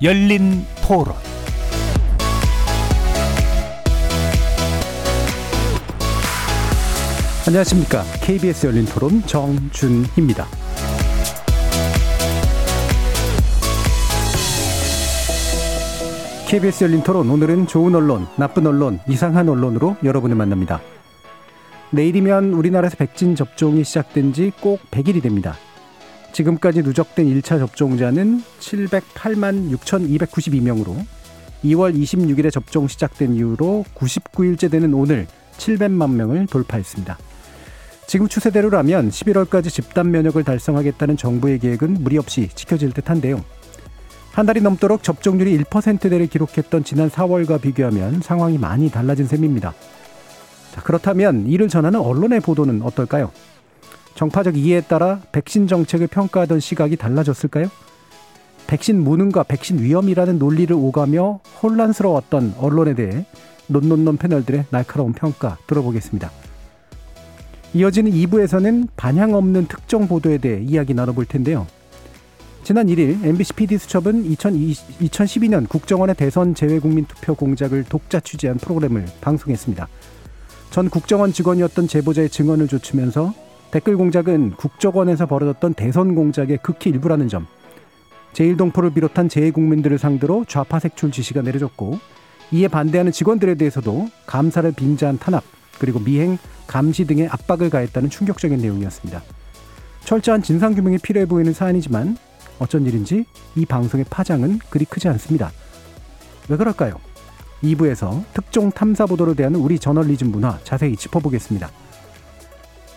열린 토론 안녕하십니까. KBS 열린 토론 정준희입니다. KBS 열린 토론 오늘은 좋은 언론, 나쁜 언론, 이상한 언론으로 여러분을 만납니다. 내일이면 우리나라에서 백신 접종이 시작된 지 꼭 100일이 됩니다. 지금까지 누적된 1차 접종자는 708만 6,292명으로 2월 26일에 접종 시작된 이후로 99일째 되는 오늘 700만 명을 돌파했습니다. 지금 추세대로라면 11월까지 집단 면역을 달성하겠다는 정부의 계획은 무리 없이 지켜질 듯한데요. 한 달이 넘도록 접종률이 1%대를 기록했던 지난 4월과 비교하면 상황이 많이 달라진 셈입니다. 자, 그렇다면 이를 전하는 언론의 보도는 어떨까요? 정파적 이해에 따라 백신 정책을 평가하던 시각이 달라졌을까요? 백신 무능과 백신 위험이라는 논리를 오가며 혼란스러웠던 언론에 대해 논논논 패널들의 날카로운 평가 들어보겠습니다. 이어지는 2부에서는 반향 없는 특정 보도에 대해 이야기 나눠볼 텐데요. 지난 1일 MBC PD수첩은 2020, 2012년 국정원의 대선 재외국민 투표 공작을 독자 취재한 프로그램을 방송했습니다. 전 국정원 직원이었던 제보자의 증언을 조치면서 댓글 공작은 국정원에서 벌어졌던 대선 공작의 극히 일부라는 점, 제1동포를 비롯한 재외국민들을 상대로 좌파 색출 지시가 내려졌고 이에 반대하는 직원들에 대해서도 감사를 빙자한 탄압 그리고 미행, 감시 등의 압박을 가했다는 충격적인 내용이었습니다. 철저한 진상규명이 필요해 보이는 사안이지만 어쩐 일인지 이 방송의 파장은 그리 크지 않습니다. 왜 그럴까요? 2부에서 특종 탐사 보도를 대한 우리 저널리즘 문화 자세히 짚어보겠습니다.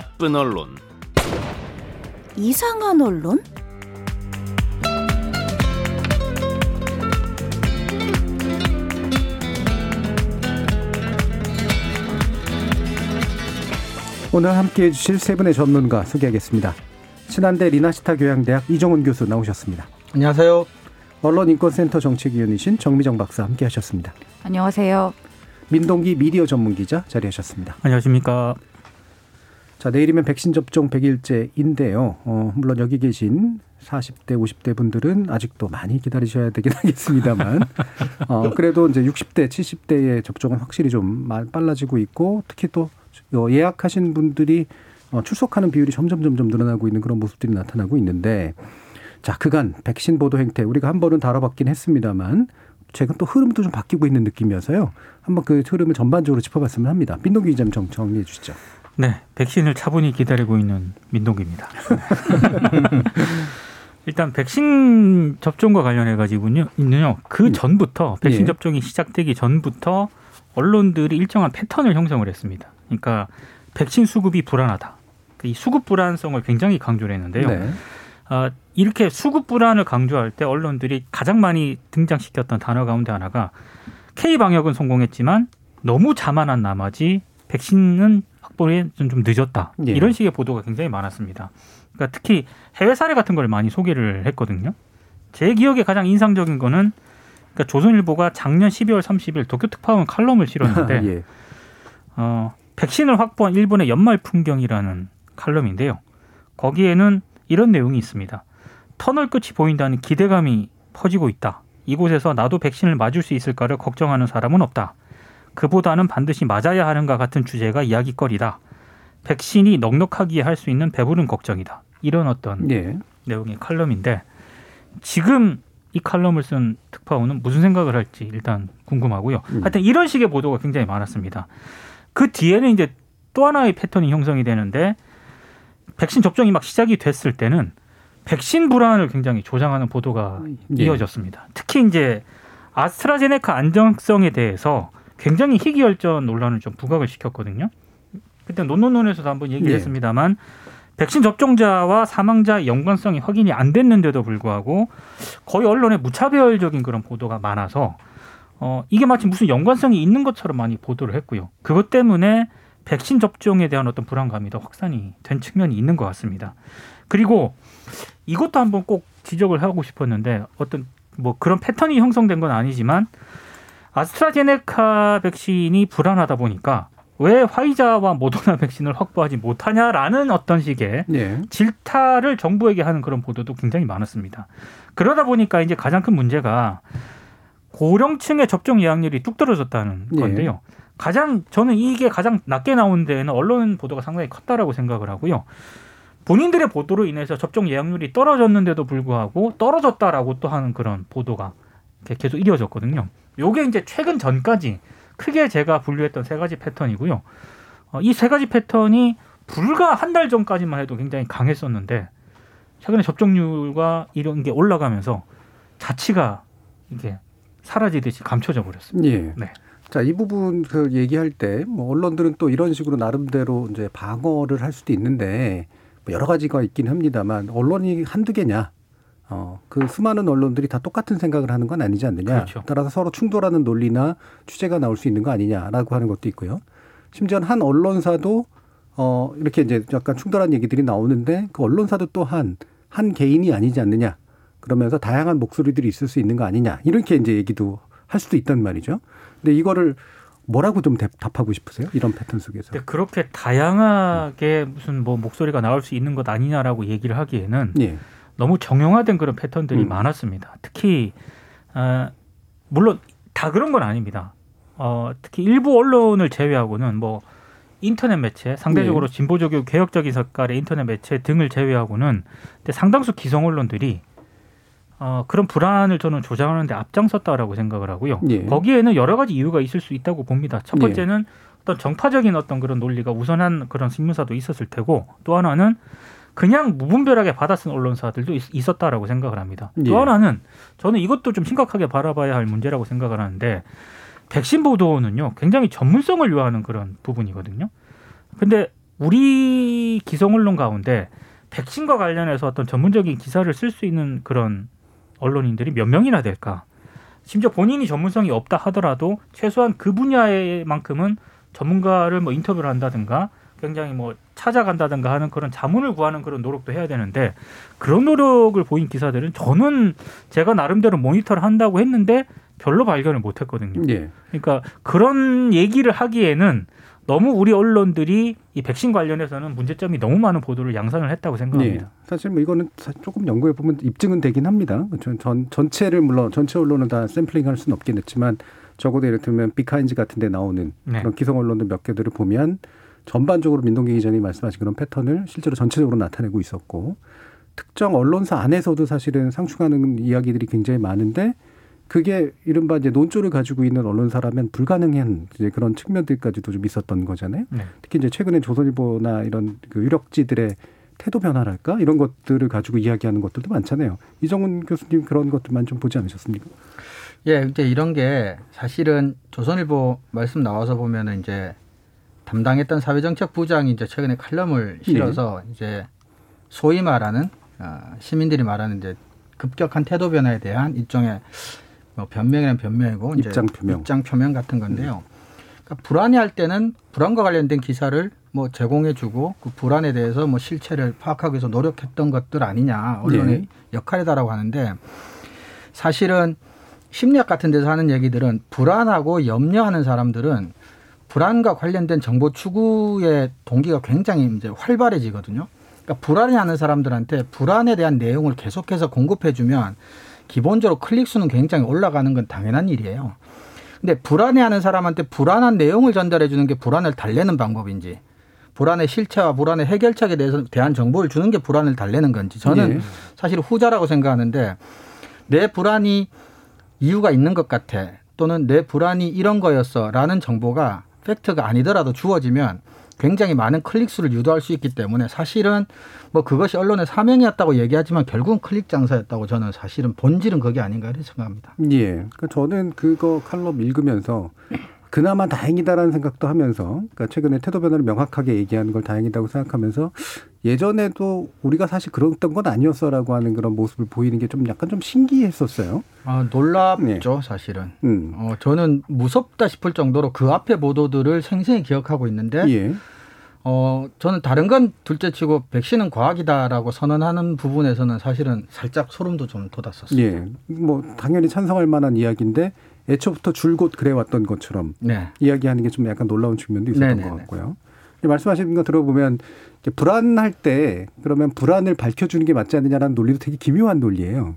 나쁜 언론, 이상한 언론? 오늘 함께 해주실 세 분의 전문가 소개하겠습니다. 신한대 리나시타 교양대학 이정훈 교수 나오셨습니다. 안녕하세요. 언론인권센터 정책위원이신 정미정 박사 함께 하셨습니다. 안녕하세요. 민동기 미디어 전문기자 자리하셨습니다. 안녕하십니까. 자, 내일이면 백신 접종 100일째인데요. 어, 물론 여기 계신 40대, 50대 분들은 아직도 많이 기다리셔야 되긴 하겠습니다만, 어, 그래도 이제 60대, 70대의 접종은 확실히 좀 빨라지고 있고, 특히 또 예약하신 분들이 어, 출석하는 비율이 점점 점점 늘어나고 있는 그런 모습들이 나타나고 있는데, 자, 그간 백신 보도 행태, 우리가 한 번은 다뤄봤긴 했습니다만, 최근 또 흐름도 좀 바뀌고 있는 느낌이어서요. 한번 그 흐름을 전반적으로 짚어봤으면 합니다. 민동기 기자 좀 정리해 주시죠. 네, 백신을 차분히 기다리고 있는 민동기입니다. 일단 백신 접종과 관련해 가지고는요, 그 음. 전부터 백신 예. 접종이 시작되기 전부터 언론들이 일정한 패턴을 형성을 했습니다. 그러니까 백신 수급이 불안하다. 이 수급 불안성을 굉장히 강조를 했는데요. 네. 어, 이렇게 수급 불안을 강조할 때 언론들이 가장 많이 등장시켰던 단어 가운데 하나가 K 방역은 성공했지만 너무 자만한 나머지 백신은 확보에 좀 늦었다. 예. 이런 식의 보도가 굉장히 많았습니다. 그러니까 특히 해외 사례 같은 걸 많이 소개를 했거든요. 제 기억에 가장 인상적인 거는 그러니까 조선일보가 작년 12월 30일 도쿄 특파원 칼럼을 실었는데 예. 어, 백신을 확보한 일본의 연말 풍경이라는 칼럼인데요. 거기에는 이런 내용이 있습니다. 터널 끝이 보인다는 기대감이 퍼지고 있다. 이곳에서 나도 백신을 맞을 수 있을까를 걱정하는 사람은 없다. 그보다는 반드시 맞아야 하는가 같은 주제가 이야기거리다. 백신이 넉넉하게 할수 있는 배부른 걱정이다. 이런 어떤 예. 내용의 칼럼인데 지금 이 칼럼을 쓴 특파원은 무슨 생각을 할지 일단 궁금하고요. 음. 하여튼 이런 식의 보도가 굉장히 많았습니다. 그 뒤에는 이제 또 하나의 패턴이 형성이 되는데 백신 접종이 막 시작이 됐을 때는 백신 불안을 굉장히 조장하는 보도가 예. 이어졌습니다. 특히 이제 아스트라제네카 안정성에 대해서 굉장히 희귀열전 논란을 좀 부각을 시켰거든요. 그때 논논논에서도 한번 얘기를 예. 했습니다만 백신 접종자와 사망자의 연관성이 확인이 안 됐는데도 불구하고 거의 언론에 무차별적인 그런 보도가 많아서 어 이게 마치 무슨 연관성이 있는 것처럼 많이 보도를 했고요. 그것 때문에 백신 접종에 대한 어떤 불안감이 더 확산이 된 측면이 있는 것 같습니다. 그리고 이것도 한번 꼭 지적을 하고 싶었는데 어떤 뭐 그런 패턴이 형성된 건 아니지만 아스트라제네카 백신이 불안하다 보니까 왜 화이자와 모더나 백신을 확보하지 못하냐라는 어떤 식의 예. 질타를 정부에게 하는 그런 보도도 굉장히 많았습니다. 그러다 보니까 이제 가장 큰 문제가 고령층의 접종 예약률이 뚝 떨어졌다는 예. 건데요. 가장 저는 이게 가장 낮게 나온 데에는 언론 보도가 상당히 컸다라고 생각을 하고요. 본인들의 보도로 인해서 접종 예약률이 떨어졌는데도 불구하고 떨어졌다라고 또 하는 그런 보도가 계속 이어졌거든요. 요게 이제 최근 전까지 크게 제가 분류했던 세 가지 패턴이고요. 어, 이 세 가지 패턴이 불과 한 달 전까지만 해도 굉장히 강했었는데 최근에 접종률과 이런 게 올라가면서 자치가 이게 사라지듯이 감춰져 버렸습니다. 예. 네. 자, 이 부분 그 얘기할 때 뭐 언론들은 또 이런 식으로 나름대로 이제 방어를 할 수도 있는데 뭐 여러 가지가 있긴 합니다만 언론이 한두 개냐? 어, 그 수많은 언론들이 다 똑같은 생각을 하는 건 아니지 않느냐. 그렇죠. 따라서 서로 충돌하는 논리나 취재가 나올 수 있는 거 아니냐라고 하는 것도 있고요. 심지어 한 언론사도 어, 이렇게 이제 약간 충돌한 얘기들이 나오는데 그 언론사도 또한 한 개인이 아니지 않느냐. 그러면서 다양한 목소리들이 있을 수 있는 거 아니냐. 이렇게 이제 얘기도 할 수도 있단 말이죠. 근데 이거를 뭐라고 좀 대- 답하고 싶으세요? 이런 패턴 속에서. 그렇게 다양하게 무슨 뭐 목소리가 나올 수 있는 것 아니냐라고 얘기를 하기에는 예. 너무 정형화된 그런 패턴들이 음. 많았습니다. 특히 어, 물론 다 그런 건 아닙니다. 어, 특히 일부 언론을 제외하고는 뭐 인터넷 매체 상대적으로 네. 진보적이고 개혁적인 색깔의 인터넷 매체 등을 제외하고는 상당수 기성 언론들이 어, 그런 불안을 저는 조장하는데 앞장섰다라고 생각을 하고요. 예. 거기에는 여러 가지 이유가 있을 수 있다고 봅니다. 첫 예. 번째는 어떤 정파적인 어떤 그런 논리가 우선한 그런 신문사도 있었을 테고 또 하나는 그냥 무분별하게 받아쓴 언론사들도 있, 있었다라고 생각을 합니다. 예. 또 하나는 저는 이것도 좀 심각하게 바라봐야 할 문제라고 생각을 하는데 백신 보도는요 굉장히 전문성을 요하는 그런 부분이거든요. 근데 우리 기성 언론 가운데 백신과 관련해서 어떤 전문적인 기사를 쓸 수 있는 그런 언론인들이 몇 명이나 될까? 심지어 본인이 전문성이 없다 하더라도 최소한 그 분야에만큼은 전문가를 뭐 인터뷰를 한다든가 굉장히 뭐 찾아간다든가 하는 그런 자문을 구하는 그런 노력도 해야 되는데 그런 노력을 보인 기사들은 저는 제가 나름대로 모니터를 한다고 했는데 별로 발견을 못 했거든요. 예. 그러니까 그런 얘기를 하기에는 너무 우리 언론들이 이 백신 관련해서는 문제점이 너무 많은 보도를 양산을 했다고 예. 생각합니다. 사실 뭐 이거는 사- 조금 연구해 보면 입증은 되긴 합니다. 전, 전 전체를 물론 전체 언론을 다 샘플링할 수는 없긴 했지만 적어도 예를 들면 비카인즈 같은 데 나오는 네. 그런 기성 언론들 몇 개들을 보면 전반적으로 민동기 기자님이 말씀하신 그런 패턴을 실제로 전체적으로 나타내고 있었고 특정 언론사 안에서도 사실은 상충하는 이야기들이 굉장히 많은데 그게 이른바 이제 논조를 가지고 있는 언론사라면 불가능한 이제 그런 측면들까지도 좀 있었던 거잖아요. 네. 특히 이제 최근에 조선일보나 이런 그 유력지들의 태도 변화랄까 이런 것들을 가지고 이야기하는 것들도 많잖아요. 이정훈 교수님 그런 것들만 좀 보지 않으셨습니까? 예, 이제 이런 게 사실은 조선일보 말씀 나와서 보면은 이제 담당했던 사회정책 부장이 이제 최근에 칼럼을 실어서 이제 소위 말하는 어, 시민들이 말하는 이제 급격한 태도 변화에 대한 일종의 뭐 변명이란 변명이고 이제 입장 표명. 입장 표명 같은 건데요. 그러니까 불안해할 때는 불안과 관련된 기사를 뭐 제공해주고 그 불안에 대해서 뭐 실체를 파악하기 위해서 노력했던 것들 아니냐 언론의 네. 역할이다라고 하는데 사실은 심리학 같은 데서 하는 얘기들은 불안하고 염려하는 사람들은 불안과 관련된 정보 추구의 동기가 굉장히 이제 활발해지거든요. 그러니까 불안해하는 사람들한테 불안에 대한 내용을 계속해서 공급해주면 기본적으로 클릭 수는 굉장히 올라가는 건 당연한 일이에요. 근데 불안해하는 사람한테 불안한 내용을 전달해 주는 게 불안을 달래는 방법인지 불안의 실체와 불안의 해결책에 대해서 대한 정보를 주는 게 불안을 달래는 건지 저는 예. 사실 후자라고 생각하는데 내 불안이 이유가 있는 것 같아 또는 내 불안이 이런 거였어라는 정보가 팩트가 아니더라도 주어지면 굉장히 많은 클릭 수를 유도할 수 있기 때문에 사실은 뭐 그것이 언론의 사명이었다고 얘기하지만 결국은 클릭 장사였다고 저는 사실은 본질은 그게 아닌가 이렇게 생각합니다. 예. 그러니까 저는 그거 칼럼 읽으면서 그나마 다행이다라는 생각도 하면서 그러니까 최근에 태도 변화를 명확하게 얘기하는 걸 다행이다고 생각하면서 예전에도 우리가 사실 그랬던 건 아니었어라고 하는 그런 모습을 보이는 게 좀 약간 좀 신기했었어요. 아, 놀랍죠 사실은. 음. 어, 저는 무섭다 싶을 정도로 그 앞에 보도들을 생생히 기억하고 있는데 예. 어, 저는 다른 건 둘째치고 백신은 과학이다라고 선언하는 부분에서는 사실은 살짝 소름도 좀 돋았었어요. 예. 뭐 당연히 찬성할 만한 이야기인데 애초부터 줄곧 그래 왔던 것처럼 네. 이야기하는 게 좀 약간 놀라운 측면도 있었던 네네네. 것 같고요. 말씀하시는 거 들어보면 불안할 때 그러면 불안을 밝혀주는 게 맞지 않느냐라는 논리도 되게 기묘한 논리예요.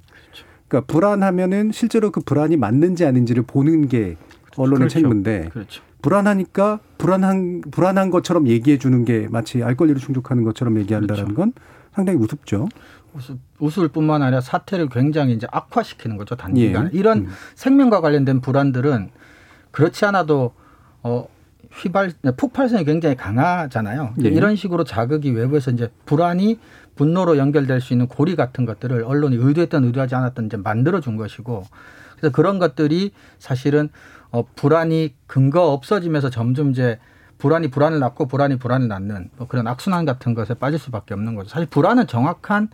그러니까 불안하면은 실제로 그 불안이 맞는지 아닌지를 보는 게 언론의 그렇죠. 책무인데 그렇죠. 불안하니까 불안한 불안한 것처럼 얘기해 주는 게 마치 알 권리를 충족하는 것처럼 얘기한다라는 그렇죠. 건 상당히 우습죠. 웃을, 웃을 뿐만 아니라 사태를 굉장히 이제 악화시키는 거죠 단기간. 예. 이런 음. 생명과 관련된 불안들은 그렇지 않아도 어 휘발 폭발성이 굉장히 강하잖아요. 예. 이런 식으로 자극이 외부에서 이제 불안이 분노로 연결될 수 있는 고리 같은 것들을 언론이 의도했던 의도하지 않았던 이제 만들어 준 것이고 그래서 그런 것들이 사실은 어 불안이 근거 없어지면서 점점 이제 불안이 불안을 낳고 불안이 불안을 낳는 뭐 그런 악순환 같은 것에 빠질 수밖에 없는 거죠. 사실 불안은 정확한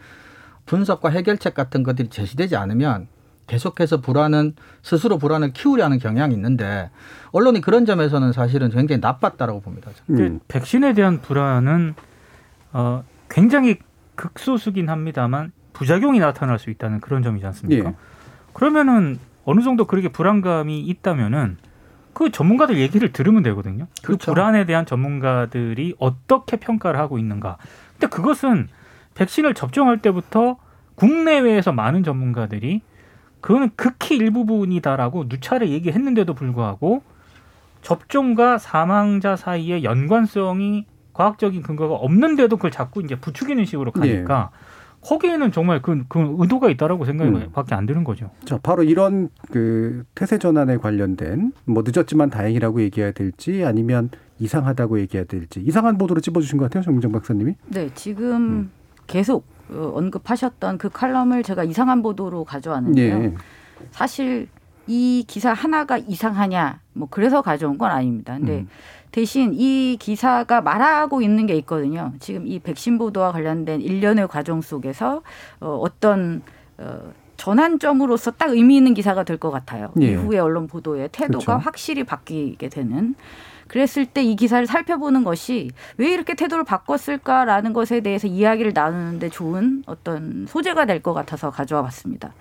분석과 해결책 같은 것들이 제시되지 않으면 계속해서 불안은 스스로 불안을 키우려는 경향이 있는데 언론이 그런 점에서는 사실은 굉장히 나빴다라고 봅니다. 저는. 음. 백신에 대한 불안은 어, 굉장히 극소수긴 합니다만 부작용이 나타날 수 있다는 그런 점이지 않습니까? 예. 그러면은 어느 정도 그렇게 불안감이 있다면은 그 전문가들 얘기를 들으면 되거든요. 그 그렇죠. 불안에 대한 전문가들이 어떻게 평가를 하고 있는가. 근데 그것은 백신을 접종할 때부터 국내외에서 많은 전문가들이 그거는 극히 일부분이다라고 누차례 얘기했는데도 불구하고 접종과 사망자 사이의 연관성이 과학적인 근거가 없는데도 그걸 자꾸 이제 부추기는 식으로 가니까 거기에는 정말 그, 그 의도가 있다라고 생각밖에 안 드는 거죠. 자, 바로 이런 그 태세 전환에 관련된 뭐 늦었지만 다행이라고 얘기해야 될지 아니면 이상하다고 얘기해야 될지 이상한 보도로 찝어주신 것 같아요, 정민정 박사님이. 네, 지금 음. 계속 어, 언급하셨던 그 칼럼을 제가 이상한 보도로 가져왔는데요. 예. 사실 이 기사 하나가 이상하냐, 뭐 그래서 가져온 건 아닙니다. 근데 음. 대신 이 기사가 말하고 있는 게 있거든요. 지금 이 백신 보도와 관련된 일련의 과정 속에서 어, 어떤 어, 전환점으로서 딱 의미 있는 기사가 될 것 같아요. 예. 이후에 언론 보도의 태도가 그렇죠. 확실히 바뀌게 되는. 그랬을 때 이 기사를 살펴보는 것이 왜 이렇게 태도를 바꿨을까라는 것에 대해서 이야기를 나누는데 좋은 어떤 소재가 될 것 같아서 가져와 봤습니다.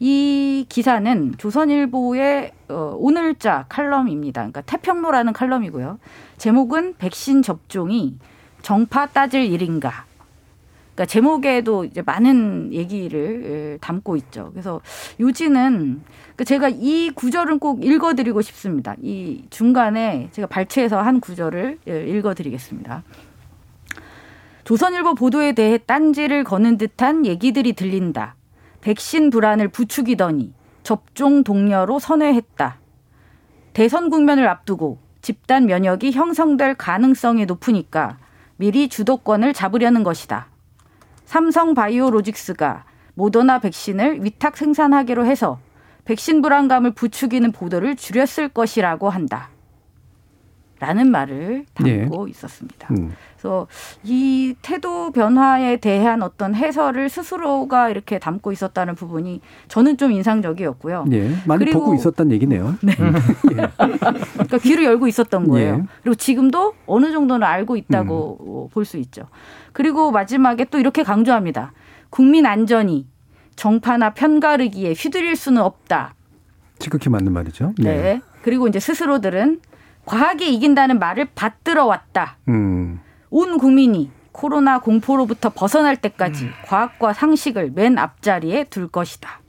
이 기사는 조선일보의 어, 오늘자 칼럼입니다. 그러니까 태평로라는 칼럼이고요. 제목은 백신 접종이 정파 따질 일인가. 그러니까 제목에도 이제 많은 얘기를 예, 담고 있죠. 그래서 요지는 그 제가 이 구절은 꼭 읽어드리고 싶습니다. 이 중간에 제가 발췌해서 한 구절을 예, 읽어드리겠습니다. 조선일보 보도에 대해 딴지를 거는 듯한 얘기들이 들린다. 백신 불안을 부추기더니 접종 동료로 선회했다. 대선 국면을 앞두고 집단 면역이 형성될 가능성이 높으니까 미리 주도권을 잡으려는 것이다. 삼성 바이오로직스가 모더나 백신을 위탁 생산하기로 해서 백신 불안감을 부추기는 보도를 줄였을 것이라고 한다. 라는 말을 담고 있었습니다. 음. 그래서 이 태도 변화에 대한 어떤 해설을 스스로가 이렇게 담고 있었다는 부분이 저는 좀 인상적이었고요. 예. 많이 그리고- 보고 있었단 얘기네요. 네. 그러니까 귀를 열고 있었던 거예요. 예. 그리고 지금도 어느 정도는 알고 있다고 볼수 있죠. 그리고 마지막에 또 이렇게 강조합니다. 국민 안전이 정파나 편가르기에 휘둘릴 수는 없다. 지극히 맞는 말이죠. 네. 그리고 이제 스스로들은 과학이 이긴다는 말을 받들어 왔다. 음. 온 국민이 코로나 공포로부터 벗어날 때까지 과학과 상식을 맨 앞자리에 둘 것이다.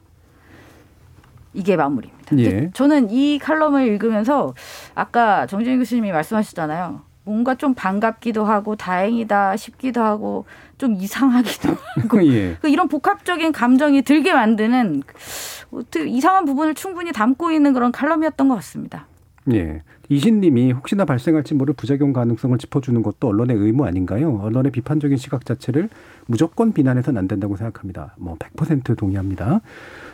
이게 마무리입니다. 예. 저는 이 칼럼을 읽으면서 아까 정진희 교수님이 말씀하셨잖아요. 뭔가 좀 반갑기도 하고 다행이다 싶기도 하고 좀 이상하기도 하고 예. 그 이런 복합적인 감정이 들게 만드는 어떻게 이상한 부분을 충분히 담고 있는 그런 칼럼이었던 것 같습니다. 예. 이신님이 혹시나 발생할지 모를 부작용 가능성을 짚어주는 것도 언론의 의무 아닌가요? 언론의 비판적인 시각 자체를 무조건 비난해서는 안 된다고 생각합니다. 뭐 100% 동의합니다.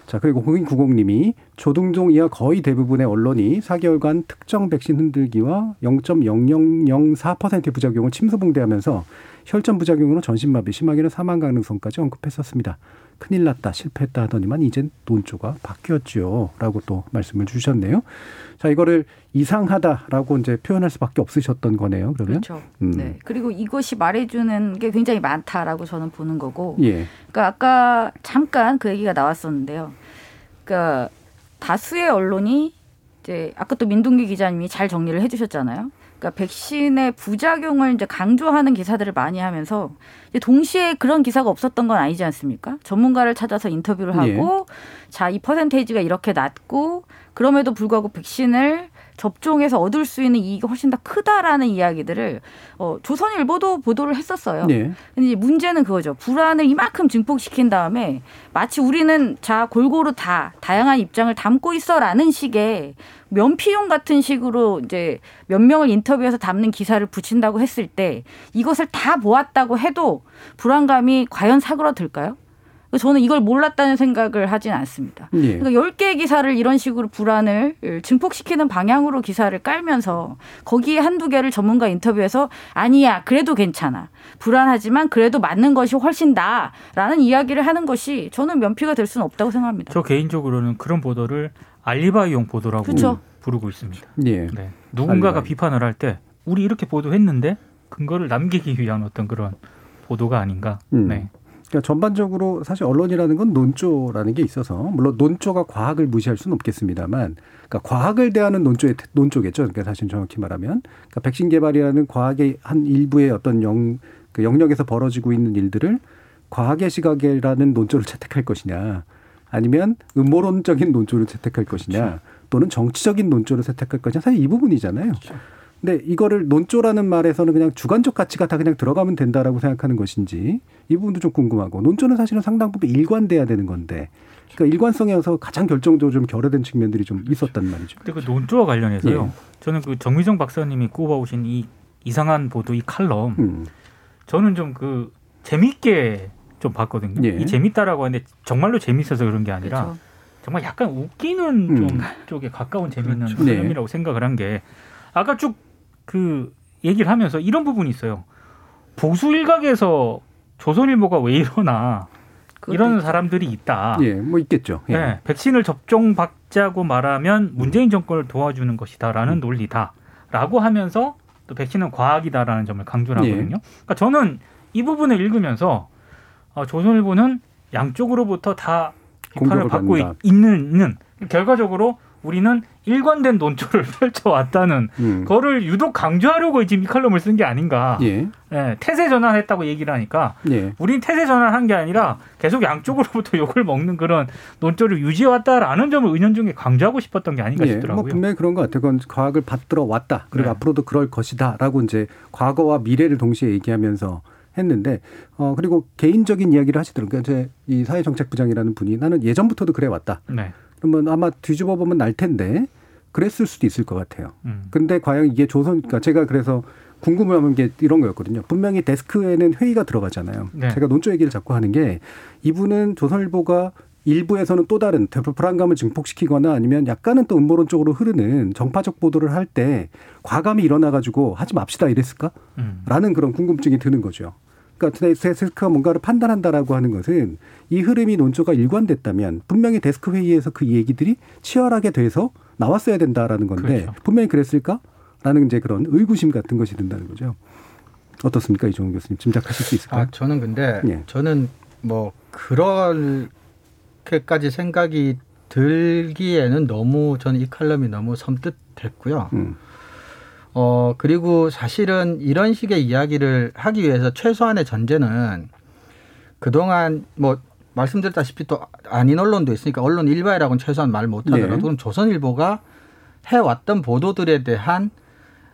자, 그리고 0290님이 조등종 이하 거의 대부분의 언론이 4개월간 특정 백신 흔들기와 0.0004%의 부작용을 침소봉대하면서 혈전 부작용으로 전신마비, 심하게는 사망 가능성까지 언급했었습니다. 큰일 났다, 실패했다 하더니만 이젠 논조가 바뀌었지요. 라고 또 말씀을 주셨네요. 자, 이거를 이상하다라고 이제 표현할 수밖에 없으셨던 거네요. 그러면. 그렇죠. 음. 네. 그리고 이것이 말해주는 게 굉장히 많다라고 저는 보는 거고. 예. 그러니까 아까 잠깐 그 얘기가 나왔었는데요. 그러니까 다수의 언론이 이제 아까 또 민동기 기자님이 잘 정리를 해주셨잖아요. 그러니까 백신의 부작용을 이제 강조하는 기사들을 많이 하면서 동시에 그런 기사가 없었던 건 아니지 않습니까? 전문가를 찾아서 인터뷰를 하고 자이 퍼센테이지가 이렇게 낮고 그럼에도 불구하고 백신을 접종해서 얻을 수 있는 이익이 훨씬 더 크다라는 이야기들을 어, 조선일보도 보도를 했었어요. 예. 근데 이제 문제는 그거죠. 불안을 이만큼 증폭시킨 다음에 마치 우리는 자 골고루 다 다양한 입장을 담고 있어라는 식의 면피용 같은 식으로 이제 몇 명을 인터뷰해서 담는 기사를 붙인다고 했을 때 이것을 다 보았다고 해도 불안감이 과연 사그러들까요? 저는 이걸 몰랐다는 생각을 하진 않습니다. 예. 그러니까 10개의 기사를 이런 식으로 불안을 증폭시키는 방향으로 기사를 깔면서 거기에 한두 개를 전문가 인터뷰에서 아니야, 그래도 괜찮아. 불안하지만 그래도 맞는 것이 훨씬 나아. 라는 이야기를 하는 것이 저는 면피가 될 수는 없다고 생각합니다. 저 개인적으로는 그런 보도를 알리바이용 보도라고 그렇죠. 부르고 있습니다. 예. 네. 누군가가 알리바이. 비판을 할 때 우리 이렇게 보도했는데 근거를 남기기 위한 어떤 그런 보도가 아닌가. 음. 네. 그러니까 전반적으로 사실 언론이라는 건 논조라는 게 있어서 물론 논조가 과학을 무시할 수는 없겠습니다만 그러니까 과학을 대하는 논조의 논조겠죠. 그러니까 사실 정확히 말하면 그러니까 백신 개발이라는 과학의 한 일부의 어떤 영, 그 영역에서 벌어지고 있는 일들을 과학의 시각이라는 논조를 채택할 것이냐 아니면 음모론적인 논조를 채택할 것이냐 또는 정치적인 논조를 채택할 것이냐 사실 이 부분이잖아요. 근데 이거를 논조라는 말에서는 그냥 주관적 가치가 다 그냥 들어가면 된다라고 생각하는 것인지 이 부분도 좀 궁금하고 논조는 사실은 상당 부분 일관돼야 되는 건데 그러니까 일관성에서 가장 결정적으로 좀 결여된 측면들이 좀 있었단 말이죠. 근데 그 논조와 관련해서요. 예. 저는 그 정미정 박사님이 꼽아오신 이 이상한 보도 이 칼럼 음. 저는 좀 그 재밌게 좀 봤거든요. 예. 이 재밌다라고 하는데 정말로 재밌어서 그런 게 아니라 그렇죠. 정말 약간 웃기는 음. 좀 쪽에 가까운 재미있는 그렇죠. 네. 흐름이라고 생각을 한 게 아까 쭉 그 얘기를 하면서 이런 부분이 있어요. 보수 일각에서 조선일보가 왜 이러나 이런 있죠. 사람들이 있다. 예, 뭐 있겠죠. 예. 네, 백신을 접종 받자고 말하면 문재인 정권을 도와주는 것이다라는 음. 논리다라고 하면서 또 백신은 과학이다라는 점을 강조를 예. 하거든요. 그러니까 저는 이 부분을 읽으면서 어, 조선일보는 양쪽으로부터 다 비판을 받고. 있- 있는 결과적으로 우리는 일관된 논조를 펼쳐왔다는 음. 거를 유독 강조하려고 지금 이 칼럼을 쓴 게 아닌가. 예. 예, 태세 전환했다고 얘기를 하니까 예. 우린 태세 전환한 게 아니라 계속 양쪽으로부터 욕을 먹는 그런 논조를 유지해왔다라는 점을 은연중에 강조하고 싶었던 게 아닌가 예, 싶더라고요. 뭐 분명히 그런 것 같아요. 그건 과학을 받들어 왔다. 그리고 네. 앞으로도 그럴 것이다라고 이제 과거와 미래를 동시에 얘기하면서 했는데 어 그리고 개인적인 이야기를 하시더라고요. 그러니까 제이 사회정책부장이라는 분이 나는 예전부터도 그래 왔다. 네. 그러면 아마 뒤집어 보면 날 텐데 그랬을 수도 있을 것 같아요. 음. 근데 과연 이게 조선, 그러니까 제가 그래서 궁금한 게 이런 거였거든요. 분명히 데스크에는 회의가 들어가잖아요. 네. 제가 논조 얘기를 자꾸 하는 게 이분은 조선일보가 일부에서는 또 다른 불안감을 증폭시키거나 아니면 약간은 또 음모론 쪽으로 흐르는 정파적 보도를 할 때 과감히 일어나 가지고 하지 맙시다 이랬을까? 음. 라는 그런 궁금증이 드는 거죠. 그러니까 데스크가 뭔가를 판단한다라고 하는 것은 이 흐름이 논조가 일관됐다면 분명히 데스크 회의에서 그 얘기들이 치열하게 돼서 나왔어야 된다라는 건데 그렇죠. 분명히 그랬을까? 라는 이제 그런 의구심 같은 것이 든다는 거죠. 어떻습니까, 이종훈 교수님? 짐작하실 수 있을까요? 아, 저는 근데 예. 저는 뭐 그렇게까지 생각이 들기에는 너무 저는 이 칼럼이 너무 섬뜩했고요. 음. 어 그리고 사실은 이런 식의 이야기를 하기 위해서 최소한의 전제는 그동안 뭐 말씀드렸다시피 또 아닌 언론도 있으니까 언론 일바이라고는 최소한 말 못하더라도 네. 그럼 조선일보가 해왔던 보도들에 대한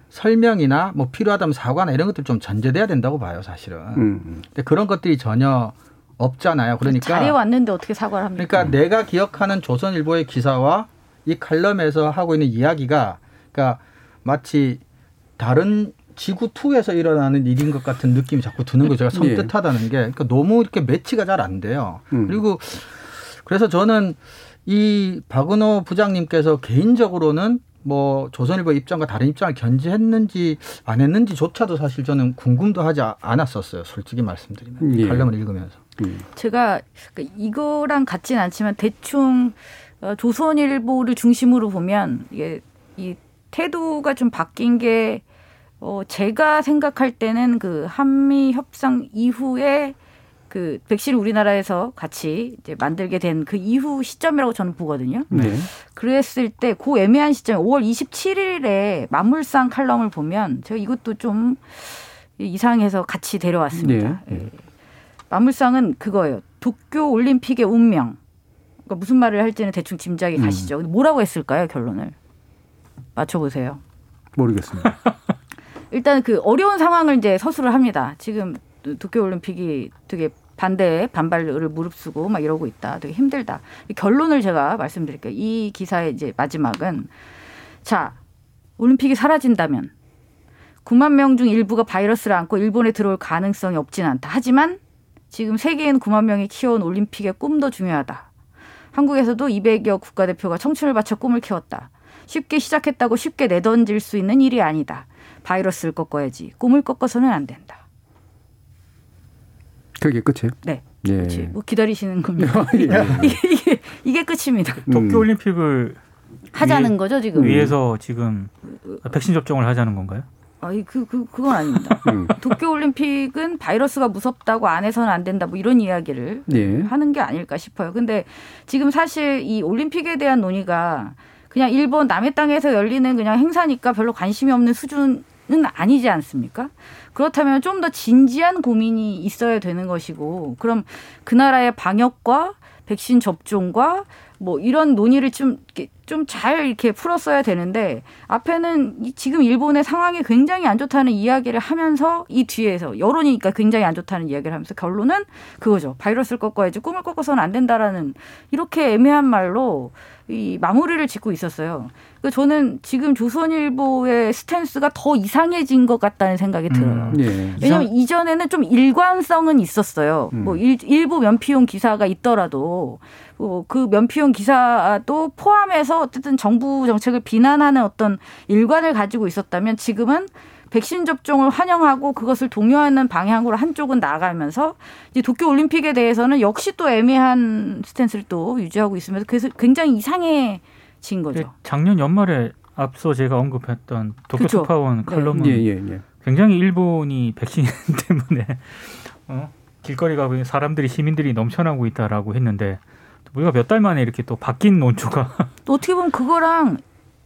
설명이나 뭐 필요하다면 사과나 이런 것들 좀 전제돼야 된다고 봐요, 사실은. 음. 근데 그런 것들이 전혀 없잖아요. 그러니까 잘해 왔는데 어떻게 사과를 합니까? 그러니까 내가 기억하는 조선일보의 기사와 이 칼럼에서 하고 있는 이야기가 그러니까 마치 다른 지구 2에서 일어나는 일인 것 같은 느낌이 자꾸 드는 거죠. 제가 섬뜩하다는 게 그러니까 너무 이렇게 매치가 잘 안 돼요. 음. 그리고 그래서 저는 이 박은호 부장님께서 개인적으로는 뭐 조선일보 입장과 다른 입장을 견지했는지 안 했는지조차도 사실 저는 궁금도 하지 않았었어요. 솔직히 말씀드리면 이 예. 칼럼을 읽으면서. 음. 제가 그 이거랑 같진 않지만 대충 어, 조선일보를 중심으로 보면 이게 이 태도가 좀 바뀐 게 어, 제가 생각할 때는 그 한미 협상 이후에 그 백신을 우리나라에서 같이 이제 만들게 된 그 이후 시점이라고 저는 보거든요. 네. 그랬을 때 그 애매한 시점 5월 27일에 만물상 칼럼을 보면 제가 이것도 좀 이상해서 같이 데려왔습니다. 네. 예. 만물상은 그거예요. 도쿄 올림픽의 운명. 그러니까 무슨 말을 할지는 대충 짐작이 가시죠. 근데 뭐라고 했을까요, 결론을? 맞춰보세요. 모르겠습니다. 일단 그 어려운 상황을 이제 서술을 합니다. 지금 도쿄 올림픽이 되게 반대에 반발을 무릅쓰고 막 이러고 있다. 되게 힘들다. 결론을 제가 말씀드릴게요. 이 기사의 이제 마지막은 자 올림픽이 사라진다면 9만 명 중 일부가 바이러스를 안고 일본에 들어올 가능성이 없진 않다. 하지만 지금 세계인 9만 명이 키워온 올림픽의 꿈도 중요하다. 한국에서도 200여 국가대표가 청춘을 바쳐 꿈을 키웠다. 쉽게 시작했다고 쉽게 내던질 수 있는 일이 아니다. 바이러스를 꺾어야지. 꿈을 꺾어서는 안 된다. 그게 끝이에요? 네. 예. 뭐 기다리시는 겁니다. 예. 이게, 이게, 이게 끝입니다. 음. 도쿄 올림픽을 하자는 위해- 거죠 지금. 위해서 지금 백신 접종을 하자는 건가요? 아이 그, 그, 그건 아닙니다. 음. 도쿄 올림픽은 바이러스가 무섭다고 안 해서는 안 된다 뭐 이런 이야기를 예. 하는 게 아닐까 싶어요. 근데 지금 사실 이 올림픽에 대한 논의가 그냥 일본 남의 땅에서 열리는 그냥 행사니까 별로 관심이 없는 수준은 아니지 않습니까? 그렇다면 좀 더 진지한 고민이 있어야 되는 것이고 그럼 그 나라의 방역과 백신 접종과 뭐 이런 논의를 좀 좀 잘 이렇게 풀었어야 되는데 앞에는 이 지금 일본의 상황이 굉장히 안 좋다는 이야기를 하면서 이 뒤에서 여론이니까 굉장히 안 좋다는 이야기를 하면서 결론은 그거죠. 바이러스를 꺾어야지 꿈을 꺾어서는 안 된다라는 이렇게 애매한 말로 이 마무리를 짓고 있었어요. 그 저는 지금 조선일보의 스탠스가 더 이상해진 것 같다는 생각이 들어요. 음. 예. 왜냐하면 이전에는 좀 일관성은 있었어요. 음. 뭐 일, 일부 면피용 기사가 있더라도 어, 그 면피용 기사도 포함해서 어쨌든 정부 정책을 비난하는 어떤 일관을 가지고 있었다면 지금은 백신 접종을 환영하고 그것을 동요하는 방향으로 한쪽은 나아가면서 이제 도쿄 올림픽에 대해서는 역시 또 애매한 스탠스를 또 유지하고 있으면서 그래서 굉장히 이상해진 거죠. 작년 연말에 앞서 제가 언급했던 도쿄. 특파원 네. 칼럼은 예, 예, 예. 굉장히 일본이 백신 때문에 어? 길거리 가고 사람들이 시민들이 넘쳐나고 있다라고 했는데 우리가 몇 달 만에 이렇게 또 바뀐 논조가 또 어떻게 보면 그거랑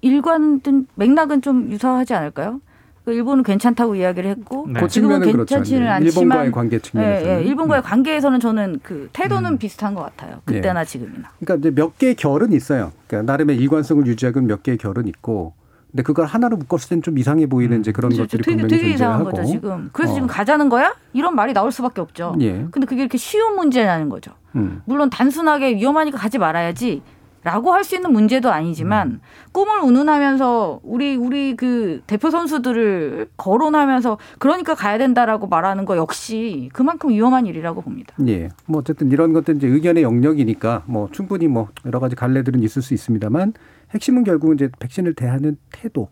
일관된 맥락은 좀 유사하지 않을까요? 그 일본은 괜찮다고 이야기를 했고 네. 그 지금은 측면은 그렇죠. 괜찮지는 예. 않지만 일본과의 관계 측면에서. 예, 예, 일본과의 관계에서는 저는 그 태도는 음. 비슷한 것 같아요. 예. 그때나 지금이나. 그러니까 이제 몇 개의 결은 있어요. 그러니까 나름의 일관성을 유지하기 몇 개의 결은 있고, 근데 그걸 하나로 묶었을 땐 좀 이상해 보이는 이제 그런 그렇죠. 것들이 되게, 분명히 되게 이상한 존재하고. 거죠 지금. 그래서 어. 지금 가자는 거야? 이런 말이 나올 수밖에 없죠. 예. 근데 그게 이렇게 쉬운 문제라는 거죠. 음. 물론 단순하게 위험하니까 가지 말아야지. 라고 할 수 있는 문제도 아니지만 음. 꿈을 운운하면서 우리 우리 그 대표 선수들을 거론하면서 그러니까 가야 된다라고 말하는 거 역시 그만큼 위험한 일이라고 봅니다. 예. 뭐 어쨌든 이런 것들 이제 의견의 영역이니까 뭐 충분히 뭐 여러 가지 갈래들은 있을 수 있습니다만 핵심은 결국은 이제 백신을 대하는 태도.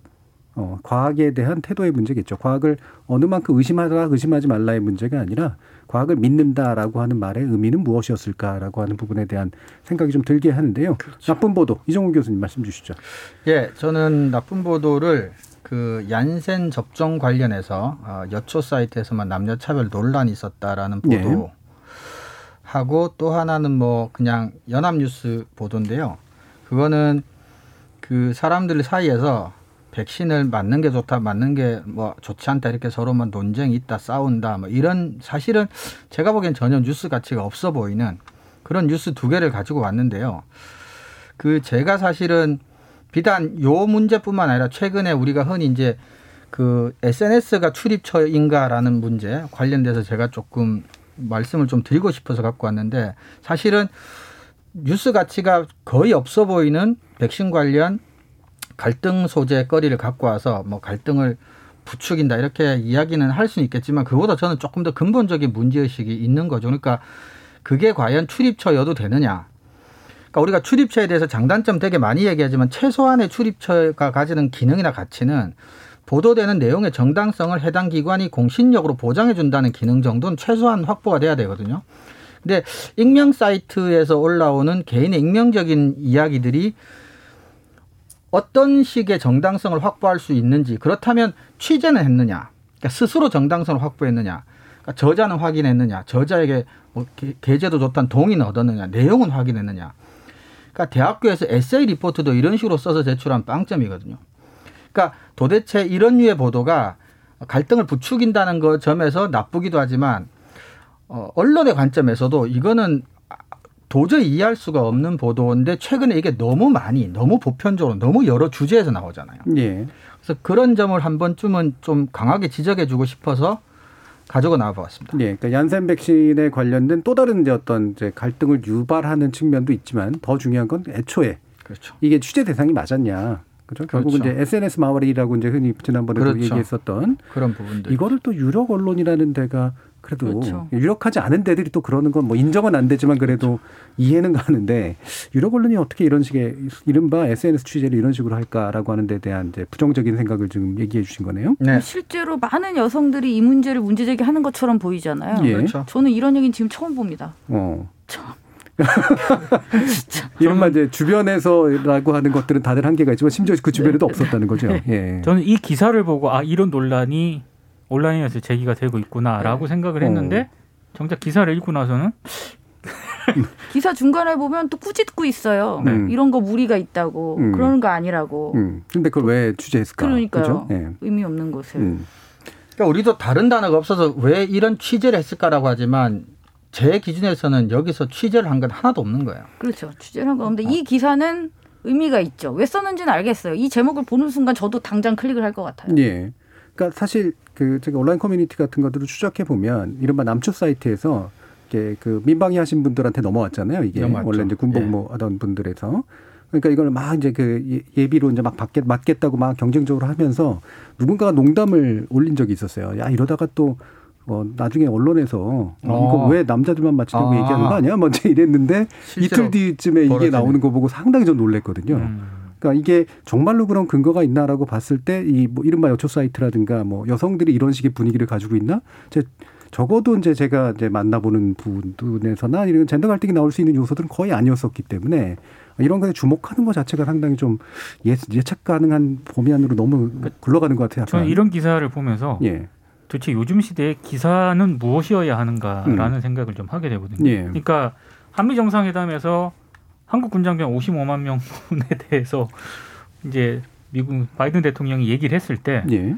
어, 과학에 대한 태도의 문제겠죠. 과학을 어느 만큼 의심하라, 의심하지 말라의 문제가 아니라 과학을 믿는다라고 하는 말의 의미는 무엇이었을까라고 하는 부분에 대한 생각이 좀 들게 하는데요. 나쁜 보도 이정훈 교수님 말씀 주시죠. 예, 저는 나쁜 보도를 그 얀센 접종 관련해서 어, 여초 사이트에서만 남녀 차별 논란이 있었다라는 네. 보도 하고 또 하나는 뭐 그냥 연합뉴스 보도인데요. 그거는 그 사람들 사이에서 백신을 맞는 게 좋다, 맞는 게 뭐 좋지 않다 이렇게 서로만 논쟁이 있다, 싸운다 뭐 이런 사실은 제가 보기엔 전혀 뉴스 가치가 없어 보이는 그런 뉴스 두 개를 가지고 왔는데요. 그 제가 사실은 비단 요 문제뿐만 아니라 최근에 우리가 흔히 이제 그 SNS가 출입처인가라는 문제 관련돼서 제가 조금 말씀을 좀 드리고 싶어서 갖고 왔는데 사실은 뉴스 가치가 거의 없어 보이는 백신 관련 갈등 소재 거리를 갖고 와서 뭐 갈등을 부추긴다 이렇게 이야기는 할 수는 있겠지만 그보다 저는 조금 더 근본적인 문제 의식이 있는 거죠. 그러니까 그게 과연 출입처여도 되느냐. 그러니까 우리가 출입처에 대해서 장단점 되게 많이 얘기하지만 최소한의 출입처가 가지는 기능이나 가치는 보도되는 내용의 정당성을 해당 기관이 공신력으로 보장해 준다는 기능 정도는 최소한 확보가 돼야 되거든요. 근데 익명 사이트에서 올라오는 개인의 익명적인 이야기들이 어떤 식의 정당성을 확보할 수 있는지 그렇다면 취재는 했느냐? 그러니까 스스로 정당성을 확보했느냐? 그러니까 저자는 확인했느냐? 저자에게 뭐 게재도 좋다는 동의는 얻었느냐? 내용은 확인했느냐? 그러니까 대학교에서 에세이 리포트도 이런 식으로 써서 제출한 빵점이거든요. 그러니까 도대체 이런 류의 보도가 갈등을 부추긴다는 것 점에서 나쁘기도 하지만 어, 언론의 관점에서도 이거는 도저히 이해할 수가 없는 보도인데 최근에 이게 너무 많이 너무 보편적으로 너무 여러 주제에서 나오잖아요. 예. 그래서 그런 점을 한 번쯤은 좀 강하게 지적해주고 싶어서 가지고 나와봤습니다. 예, 그러니까 얀센 백신에 관련된 또 다른 이제 어떤 이제 갈등을 유발하는 측면도 있지만 더 중요한 건 애초에 그렇죠. 이게 취재 대상이 맞았냐. 그죠? 결국은 그렇죠. 이제 SNS 마을이라고 이제 흔히 지난번에도 그렇죠. 얘기했었던 그런 부분들. 이거를 또 유력 언론이라는 데가 그래도 그렇죠. 유력하지 않은 데들이 또 그러는 건 뭐 인정은 안 되지만 그래도 이해는 가는데 유력 언론이 어떻게 이런 식의 이른바 SNS 취재를 이런 식으로 할까라고 하는 데 대한 이제 부정적인 생각을 지금 얘기해 주신 거네요. 네. 실제로 많은 여성들이 이 문제를 문제 제기하는 것처럼 보이잖아요. 예. 그렇죠. 저는 이런 얘기는 지금 처음 봅니다. 어. 참. 이른바 이제 주변에서라고 하는 것들은 다들 한계가 있지만 심지어 그 주변에도 없었다는 거죠. 예. 저는 이 기사를 보고 아 이런 논란이 온라인에서 제기가 되고 있구나라고 네. 생각을 어. 했는데 정작 기사를 읽고 나서는 기사 중간에 보면 또 꾸짖고 있어요. 네. 이런 거 무리가 있다고 음. 그러는 거 아니라고 음. 근데 그걸 왜 취재했을까? 그러니까요. 예. 의미 없는 것을. 음. 그러니까 우리도 다른 단어가 없어서 왜 이런 취재를 했을까라고 하지만 제 기준에서는 여기서 취재를 한 건 하나도 없는 거예요. 그렇죠. 취재를 한 거. 근데 이 기사는 의미가 있죠. 왜 썼는지는 알겠어요. 이 제목을 보는 순간 저도 당장 클릭을 할 것 같아요. 예. 그러니까 사실 그 제가 온라인 커뮤니티 같은 것들을 추적해 보면 이른바 남초 사이트에서 이게 그 민방위 하신 분들한테 넘어왔잖아요. 이게 넘어왔죠. 원래 이제 군복무 하던 분들에서 그러니까 이걸 막 이제 그 예- 예비로 이제 막 받겠 맞겠다고 막 경쟁적으로 하면서 누군가가 농담을 올린 적이 있었어요. 야 이러다가 또 어, 나중에 언론에서 어, 이거 어. 왜 남자들만 맞추려고 아. 얘기하는 거 아니야? 먼저 이랬는데 실제로 이틀 뒤쯤에 이게 벌어지네. 나오는 거 보고 상당히 좀 놀랬거든요. 음, 그러니까 이게 정말로 그런 근거가 있나라고 봤을 때 이 뭐 이른바 여초 사이트라든가 뭐 여성들이 이런 식의 분위기를 가지고 있나? 제 적어도 이제 제가 이제 만나보는 부분에서나 이런 젠더 갈등이 나올 수 있는 요소들은 거의 아니었었기 때문에 이런 것에 주목하는 것 자체가 상당히 좀 예, 예측 가능한 범위 안으로 너무 굴러가는 것 같아요. 저는. 이런 기사를 보면서 예, 도대체 요즘 시대에 기사는 무엇이어야 하는가라는 생각을 좀 하게 되거든요. 음. 예. 그러니까 한미 정상회담에서 한국 군장병 55만 명분에 대해서 이제 미국 바이든 대통령이 얘기를 했을 때제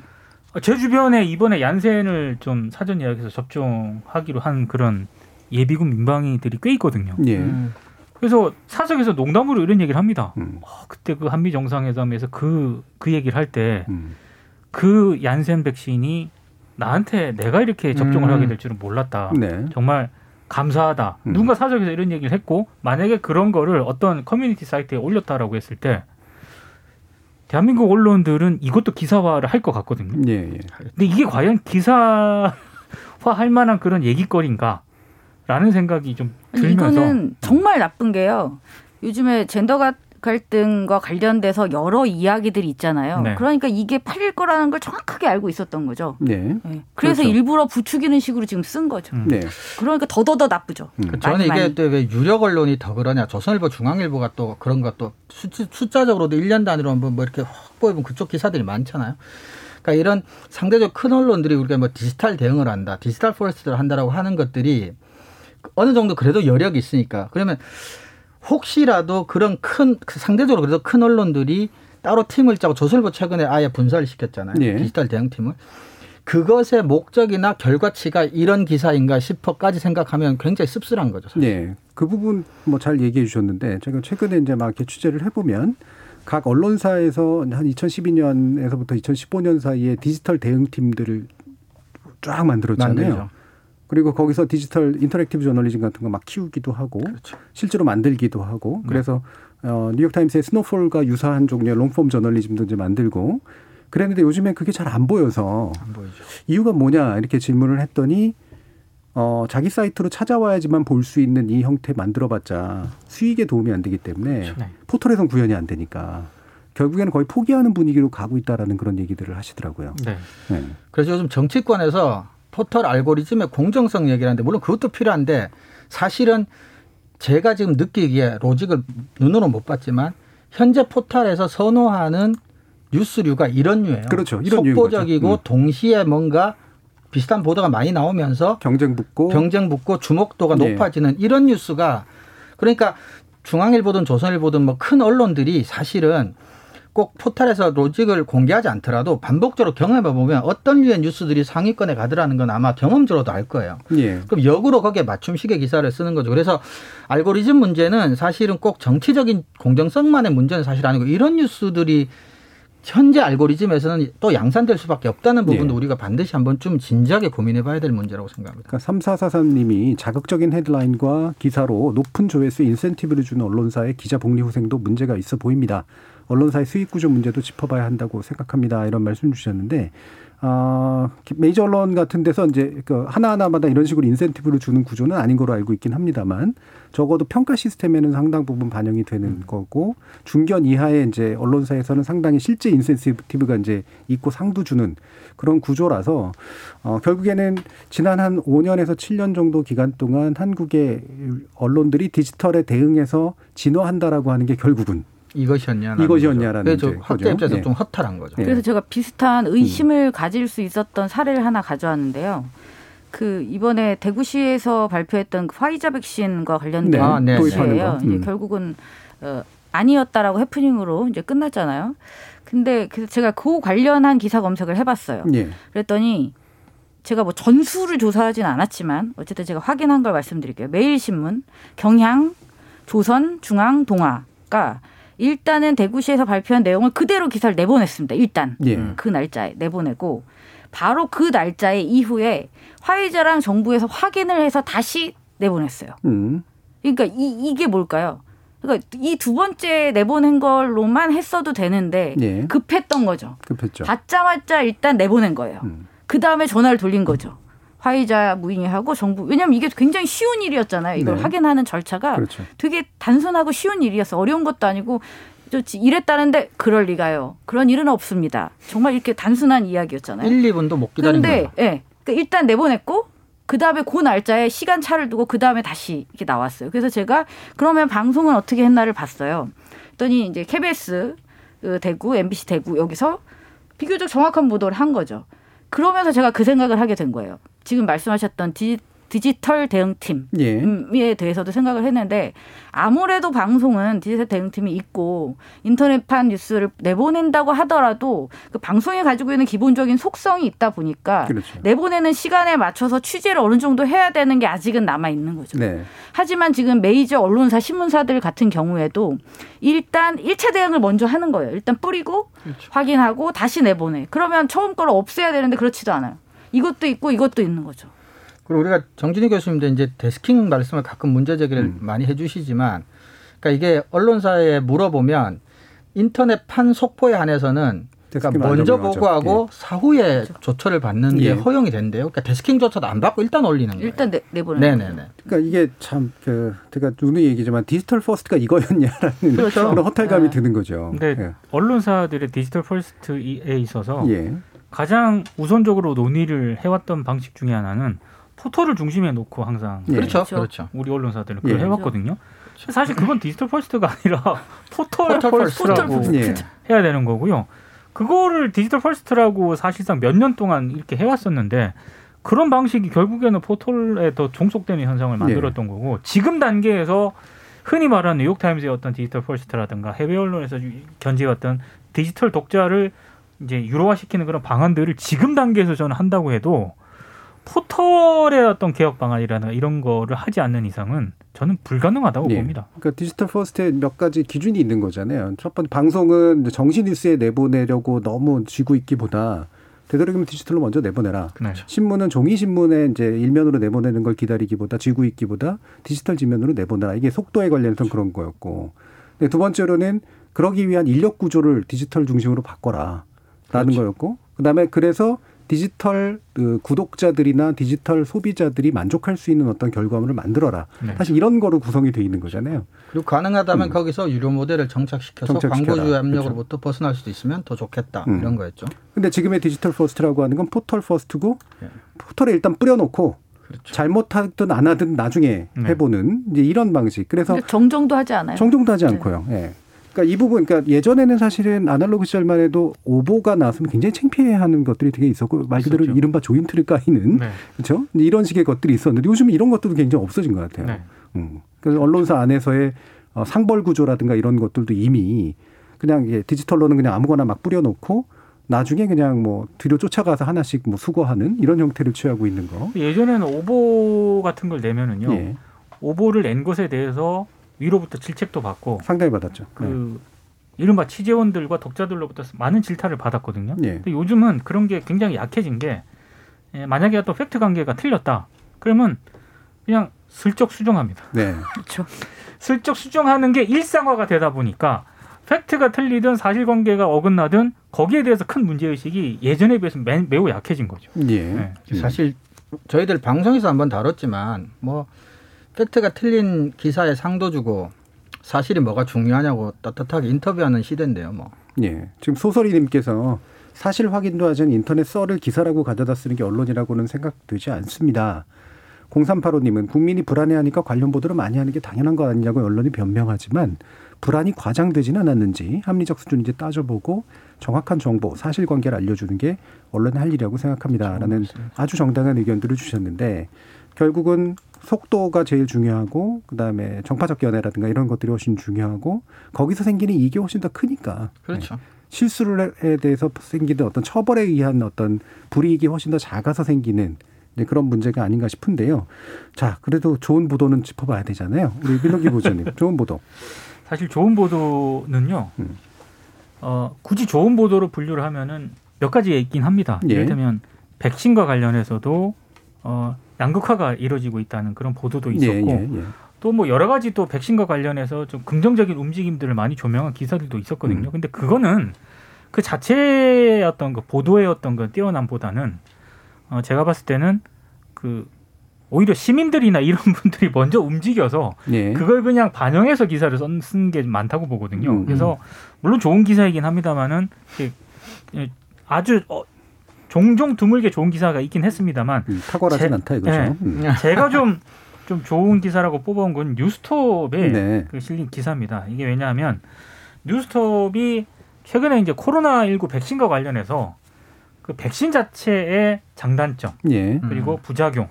예, 주변에 이번에 얀센을 좀 사전 예약해서 접종하기로 한 그런 예비군 민방위들이 꽤 있거든요. 예. 음. 그래서 사석에서 농담으로 이런 얘기를 합니다. 음, 어, 그때 그 한미 정상회담에서 그, 그 얘기를 할 때 음, 그 얀센 백신이 나한테 내가 이렇게 접종을 음. 하게 될 줄은 몰랐다. 네, 정말 감사하다. 음. 누군가 사석에서 이런 얘기를 했고 만약에 그런 거를 어떤 커뮤니티 사이트에 올렸다라고 했을 때 대한민국 언론들은 이것도 기사화를 할 것 같거든요. 예, 예. 근데 이게 과연 기사화 할 만한 그런 얘기거리인가? 라는 생각이 좀 아니, 들면서 이거는 정말 나쁜 게요. 요즘에 젠더 가- 갈등과 관련돼서 여러 이야기들이 있잖아요. 네. 그러니까 이게 팔릴 거라는 걸 정확하게 알고 있었던 거죠. 네, 네. 그래서 그렇죠. 일부러 부추기는 식으로 지금 쓴 거죠. 음. 네. 그러니까 더더더 나쁘죠. 음. 그 저는 이게. 또 왜 유력 언론이 더 그러냐. 조선일보, 중앙일보가 또 그런 것도 숫자 적으로도 1년 단위로 뭐, 뭐 이렇게 확보해 보면 그쪽 기사들이 많잖아요. 그러니까 이런 상대적 큰 언론들이 우리가 뭐 디지털 대응을 한다, digital first를 한다라고 하는 것들이 어느 정도 그래도 여력이 있으니까 그러면 혹시라도 그런 큰 상대적으로 그래도 큰 언론들이 따로 팀을 짜고 조선일보 최근에 아예 분사를 시켰잖아요. 예. 디지털 대응팀을. 그것의 목적이나 결과치가 이런 기사인가 싶어까지 생각하면 굉장히 씁쓸한 거죠. 사실. 네, 그 부분 뭐 잘 얘기해 주셨는데 제가 최근에 이제 막 이렇게 취재를 해보면 각 언론사에서 한 2012년에서부터 2015년 사이에 디지털 대응팀들을 쫙 만들었잖아요. 만들죠. 그리고 거기서 디지털 interactive 저널리즘 같은 거 막 키우기도 하고 그렇죠. 실제로 만들기도 하고 네. 그래서 어, 뉴욕타임스의 스노폴과 유사한 종류의 롱폼 저널리즘도 이제 만들고 그랬는데 요즘엔 그게 잘 안 보여서 안. 이유가 뭐냐 이렇게 질문을 했더니 어, 자기 사이트로 찾아와야지만 볼 수 있는 이 형태 만들어봤자 수익에 도움이 안 되기 때문에 네. 포털에선 구현이 안 되니까 결국에는 거의 포기하는 분위기로 가고 있다라는 그런 얘기들을 하시더라고요. 네. 네. 그래서 요즘 정치권에서 포털 알고리즘의 공정성 얘기하는데 물론 그것도 필요한데 사실은 제가 지금 느끼기에 로직을 눈으로 못 봤지만 현재 포털에서 선호하는 뉴스류가 이런 류예요. 그렇죠. 이런 속보적이고. 음. 동시에 뭔가 비슷한 보도가 많이 나오면서 경쟁 붙고 경쟁 붙고 주목도가 네. 높아지는 이런 뉴스가 그러니까 중앙일보든 조선일보든 뭐 큰 언론들이 사실은 꼭 포털에서 로직을 공개하지 않더라도 반복적으로 경험해 보면 어떤 류의 뉴스들이 상위권에 가더라는 건 아마 경험적으로도 알 거예요. 예. 그럼 역으로 거기에 맞춤식의 기사를 쓰는 거죠. 그래서 알고리즘 문제는 사실은 꼭 정치적인 공정성만의 문제는 사실 아니고 이런 뉴스들이 현재 알고리즘에서는 또 양산될 수밖에 없다는 부분도 예. 우리가 반드시 한번 좀 진지하게 고민해 봐야 될 문제라고 생각합니다. 그러니까 3443님이 자극적인 헤드라인과 기사로 높은 조회수 인센티브를 주는 언론사의 기자 복리 후생도 문제가 있어 보입니다. 언론사의 수익 구조 문제도 짚어봐야 한다고 생각합니다. 이런 말씀 주셨는데 아, 메이저 언론 같은 데서 이제 그 하나하나마다 이런 식으로 인센티브를 주는 구조는 아닌 걸로 알고 있긴 합니다만 적어도 평가 시스템에는 상당 부분 반영이 되는 거고 중견 이하의 이제 언론사에서는 상당히 실제 인센티브가 이제 있고 상도 주는 그런 구조라서 어 결국에는 지난 한 5년에서 7년 정도 기간 동안 한국의 언론들이 디지털에 대응해서 진화한다라고 하는 게 결국은 이것이었냐라는 이것이었냐라는 거죠. 그래서 학계 입장에서 거죠. 좀 허탈한 거죠. 네. 그래서 제가 비슷한 의심을 가질 수 있었던 사례를 하나 가져왔는데요. 그 이번에 대구시에서 발표했던 그 화이자 백신과 관련된 네, 아, 네. 이제 음. 결국은 어, 아니었다라고 해프닝으로 이제 끝났잖아요. 근데 그래서 제가 그 관련한 기사 검색을 해봤어요. 예. 그랬더니 제가 뭐 전수를 조사하진 않았지만 어쨌든 제가 확인한 걸 말씀드릴게요. 매일신문, 경향, 조선, 중앙, 동아가 일단은 대구시에서 발표한 내용을 그대로 기사를 내보냈습니다. 일단 예. 그 날짜에 내보내고 바로 그 날짜에 이후에 화이자랑 정부에서 확인을 해서 다시 내보냈어요. 음. 그러니까 이, 이게 뭘까요? 그러니까 이 두 번째 내보낸 걸로만 했어도 되는데 예. 급했던 거죠. 급했죠. 받자마자 일단 내보낸 거예요. 음. 그 다음에 전화를 돌린 거죠. 화이자 무인이 하고 정부 왜냐하면 이게 굉장히 쉬운 일이었잖아요. 이걸 네. 확인하는 절차가 그렇죠. 되게 단순하고 쉬운 일이었어. 어려운 것도 아니고 이랬다는데 그럴 리가요. 그런 일은 없습니다. 정말 이렇게 단순한 이야기였잖아요. 1, 2분도 못 기다린 근데 거예요. 예. 그러니까 일단 내보냈고 그 다음에 그 날짜에 시간 차를 두고 그 다음에 다시 이렇게 나왔어요. 그래서 제가 그러면 방송은 어떻게 했나를 봤어요. 그랬더니 이제 KBS 그 대구, MBC 대구 여기서 비교적 정확한 보도를 한 거죠. 그러면서 제가 그 생각을 하게 된 거예요. 지금 말씀하셨던 디, 디지털 대응팀 예. 에 대해서도 생각을 했는데 아무래도 방송은 디지털 대응팀이 있고 인터넷판 뉴스를 내보낸다고 하더라도 그 방송이 가지고 있는 기본적인 속성이 있다 보니까 그렇죠. 내보내는 시간에 맞춰서 취재를 어느 정도 해야 되는 게 아직은 남아 있는 거죠. 네. 하지만 지금 메이저 언론사 신문사들 같은 경우에도 일단 일차 대응을 먼저 하는 거예요. 일단 뿌리고 확인하고 다시 내보내. 그러면 처음 걸 없애야 되는데 그렇지도 않아요. 이것도 있고 이것도 있는 거죠. 그리고 우리가 정준희 교수님도 이제 desking 말씀을 가끔 문제 제기를 음. 많이 해주시지만, 그러니까 이게 언론사에 물어보면 인터넷판 속보에 한해서는 그러니까 desking 안 먼저. 보고하고 사후에 조처를 받는 게 예. 허용이 된대요. 그러니까 desking조차도 안 받고 일단 올리는 거예요. 일단 내, 내보내는 거예요. 네네네. 그러니까 이게 참 그 제가 누누이 얘기지만 디지털 first가 이거였냐라는 그렇죠. 그런 허탈감이 네. 드는 거죠. 근데 언론사들의 디지털 first에 있어서 예. 예. 가장 우선적으로 논의를 해왔던 방식 중에 하나는 포털을 중심에 놓고 항상 예. 그렇죠. 그렇죠. 그렇죠. 우리 언론사들은 예. 그걸 해왔거든요. 사실 그건 디지털 first가 아니라 포털 포털 first라고 first. 예. 해야 되는 거고요. 그거를 디지털 first라고 사실상 몇 년 동안 이렇게 해왔었는데 그런 방식이 결국에는 포털에 더 종속되는 현상을 만들었던 거고 지금 단계에서 흔히 말하는 뉴욕타임즈의 어떤 디지털 first라든가 해외 언론에서 견지해왔던 디지털 독자를 이제 유료화시키는 그런 방안들을 지금 단계에서 저는 한다고 해도 포털의 어떤 개혁 방안이라나 이런 거를 하지 않는 이상은 저는 불가능하다고 예. 봅니다. 그러니까 디지털 first에 몇 가지 기준이 있는 거잖아요. 첫 번째 방송은 정시 뉴스에 내보내려고 너무 쥐고 있기보다 되도록이면 디지털로 먼저 내보내라. 네. 신문은 종이 신문에 이제 일면으로 내보내는 걸 기다리기보다 쥐고 있기보다 디지털 지면으로 내보내라. 이게 속도에 관련해서 그런 거였고. 근데 두 번째로는 그러기 위한 인력 구조를 디지털 중심으로 바꿔라. 라는 거였고. 그다음에 그래서 디지털 그 구독자들이나 디지털 소비자들이 만족할 수 있는 어떤 결과물을 만들어라. 네. 사실 이런 거로 구성이 돼 있는 거잖아요. 그리고 가능하다면 음. 거기서 유료 모델을 정착시켜서 정착시켜라. 광고주의 압력으로부터 벗어날 수도 있으면 더 좋겠다 음. 이런 거였죠. 근데 지금의 디지털 first라고 하는 건 포털 first고 예. 포털에 일단 뿌려놓고 그렇죠. 잘못하든 안 하든 나중에 네. 해보는 이제 이런 방식. 그래서 정정도 하지 않아요. 정정도 하지 네. 않고요. 예. 그러니까 이 부분, 그러니까 예전에는 사실은 아날로그 시절만 해도 오보가 나왔으면 굉장히 창피해하는 것들이 되게 있었고 말 그대로 있었죠. 이른바 조인트를 까이는 네. 그렇죠. 이런 식의 것들이 있었는데 요즘 은 이런 것들도 굉장히 없어진 것 같아요. 네. 음. 그래서 언론사 안에서의 어, 상벌 구조라든가 이런 것들도 이미 그냥 예, 디지털로는 그냥 아무거나 막 뿌려놓고 나중에 그냥 뭐 뒤로 쫓아가서 하나씩 뭐 수거하는 이런 형태를 취하고 있는 거. 예전에는 오보 같은 걸 내면은요. 예. 오보를 낸 것에 대해서 위로부터 질책도 받고 상당히 받았죠. 그 이른바 취재원들과 독자들로부터 많은 질타를 받았거든요. 예. 근데 요즘은 그런 게 굉장히 약해진 게 예, 만약에 어떤 팩트 관계가 틀렸다. 그러면 그냥 슬쩍 수정합니다. 네. 그렇죠. 슬쩍 수정하는 게 일상화가 되다 보니까 fact가 틀리든 사실관계가 어긋나든 거기에 대해서 큰 문제의식이 예전에 비해서 매, 매우 약해진 거죠. 예. 네. 사실 저희들 방송에서 한번 다뤘지만 뭐 팩트가 틀린 기사에 상도 주고 사실이 뭐가 중요하냐고 떳떳하게 인터뷰하는 시대인데요. 뭐 예. 지금 소설이님께서 사실 확인도 하지 않은 인터넷 썰을 기사라고 가져다 쓰는 게 언론이라고는 생각되지 않습니다. 0385님은 국민이 불안해하니까 관련 보도를 많이 하는 게 당연한 거 아니냐고 언론이 변명하지만 불안이 과장되지는 않았는지 합리적 수준인지 따져보고 정확한 정보, 사실관계를 알려주는 게 언론의 할 일이라고 생각합니다라는 아주 정당한 의견들을 주셨는데 결국은 속도가 제일 중요하고 그다음에 정파적 연애라든가 이런 것들이 훨씬 중요하고 거기서 생기는 이익이 훨씬 더 크니까 그렇죠. 실수에 대해서 생기는 어떤 처벌에 의한 어떤 불이익이 훨씬 더 작아서 생기는 그런 문제가 아닌가 싶은데요. 자, 그래도 좋은 보도는 짚어봐야 되잖아요. 우리 민호기 보조님, 좋은 보도. 사실 좋은 보도는요. 음. 어, 굳이 좋은 보도로 분류를 하면은 몇 가지가 있긴 합니다. 예. 예를들면 백신과 관련해서도 어, 양극화가 이루어지고 있다는 그런 보도도 있었고 예, 예, 예. 또뭐 여러 가지 또 백신과 관련해서 좀 긍정적인 움직임들을 많이 조명한 기사들도 있었거든요. 음. 근데 그거는 그 자체의 어떤 그 보도의 어떤 그 뛰어남보다는 어 제가 봤을 때는 그 오히려 시민들이나 이런 분들이 먼저 움직여서 예. 그걸 그냥 반영해서 기사를 쓴 게 많다고 보거든요. 음. 그래서 물론 좋은 기사이긴 합니다만은 이렇게 아주 어, 종종 드물게 좋은 기사가 있긴 했습니다만 음, 탁월하진 제- 않다 이거죠. 네. 음. 제가 좀, 좀 좋은 기사라고 뽑아온 건 뉴스톱에 네. 그 실린 기사입니다. 이게 왜냐하면 뉴스톱이 최근에 이제 코로나 19 백신과 관련해서 그 백신 자체의 장단점 예. 그리고 부작용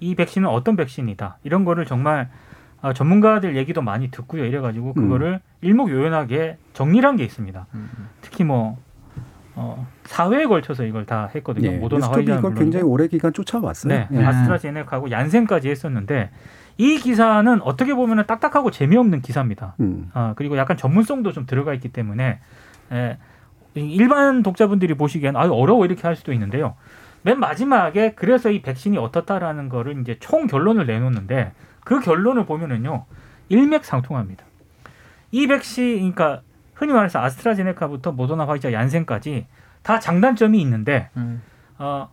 이 백신은 어떤 백신이다 이런 거를 정말 아, 전문가들 얘기도 많이 듣고요 이래가지고 음. 그거를 일목요연하게 정리한 게 있습니다. 음. 특히 뭐 어, 사회에 걸쳐서 이걸 다 했거든요. 예. 모더나 화이자는 이걸. 굉장히 오래 기간 쫓아왔어요. 네, 예. 아스트라제네카하고 얀센까지 했었는데 이 기사는 어떻게 보면 딱딱하고 재미없는 기사입니다. 음. 아, 그리고 약간 전문성도 좀 들어가 있기 때문에 에, 일반 독자분들이 보시기엔 아유 어려워 이렇게 할 수도 있는데요. 맨 마지막에 그래서 이 백신이 어떻다라는 거를 이제 총 결론을 내놓는데 그 결론을 보면은요 일맥상통합니다. 이 백신 그러니까 흔히 말해서 아스트라제네카부터 모더나 화이자 얀센까지 다 장단점이 있는데 음. 어,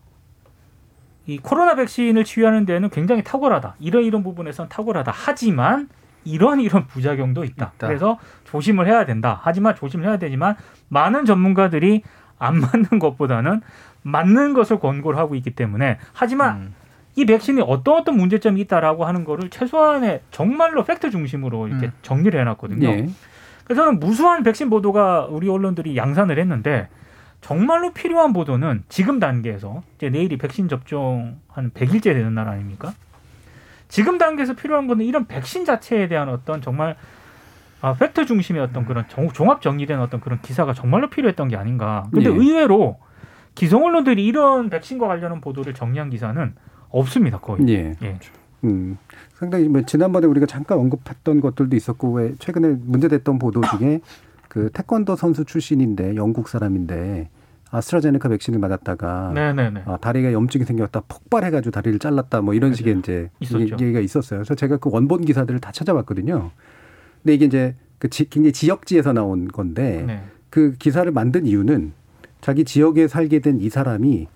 이 코로나 백신을 치유하는 데는 굉장히 탁월하다. 이런 이런 부분에서는 탁월하다. 하지만 이런 이런 부작용도 있다. 있다. 그래서 조심을 해야 된다. 하지만 조심을 해야 되지만 많은 전문가들이 안 맞는 것보다는 맞는 것을 권고를 하고 있기 때문에 하지만 음. 이 백신이 어떤 어떤 문제점이 있다라고 하는 거를 최소한의 정말로 팩트 중심으로 이렇게 음. 정리를 해놨거든요. 예. 그래서 저는 무수한 백신 보도가 우리 언론들이 양산을 했는데 정말로 필요한 보도는 지금 단계에서 이제 내일이 백신 접종 한 100일째 되는 날 아닙니까? 지금 단계에서 필요한 거는 이런 백신 자체에 대한 어떤 정말 아, 팩트 중심의 어떤 그런 정- 종합 정리된 어떤 그런 기사가 정말로 필요했던 게 아닌가. 근데 네. 의외로 기성 언론들이 이런 백신과 관련한 보도를 정리한 기사는 없습니다 거의. 예. 예. 음, 상당히 뭐 지난번에 우리가 잠깐 언급했던 것들도 있었고 왜 최근에 문제됐던 보도 중에 그 태권도 선수 출신인데 영국 사람인데 아스트라제네카 백신을 맞았다가 네네네. 아, 다리가 염증이 생겼다 폭발해가지고 다리를 잘랐다 뭐 이런 식의 이제 있었죠. 얘기- 얘기가 있었어요. 그래서 제가 그 원본 기사들을 다 찾아봤거든요. 근데 이게 이제 그 지, 굉장히 지역지에서 나온 건데 네. 그 기사를 만든 이유는 자기 지역에 살게 된 이 사람이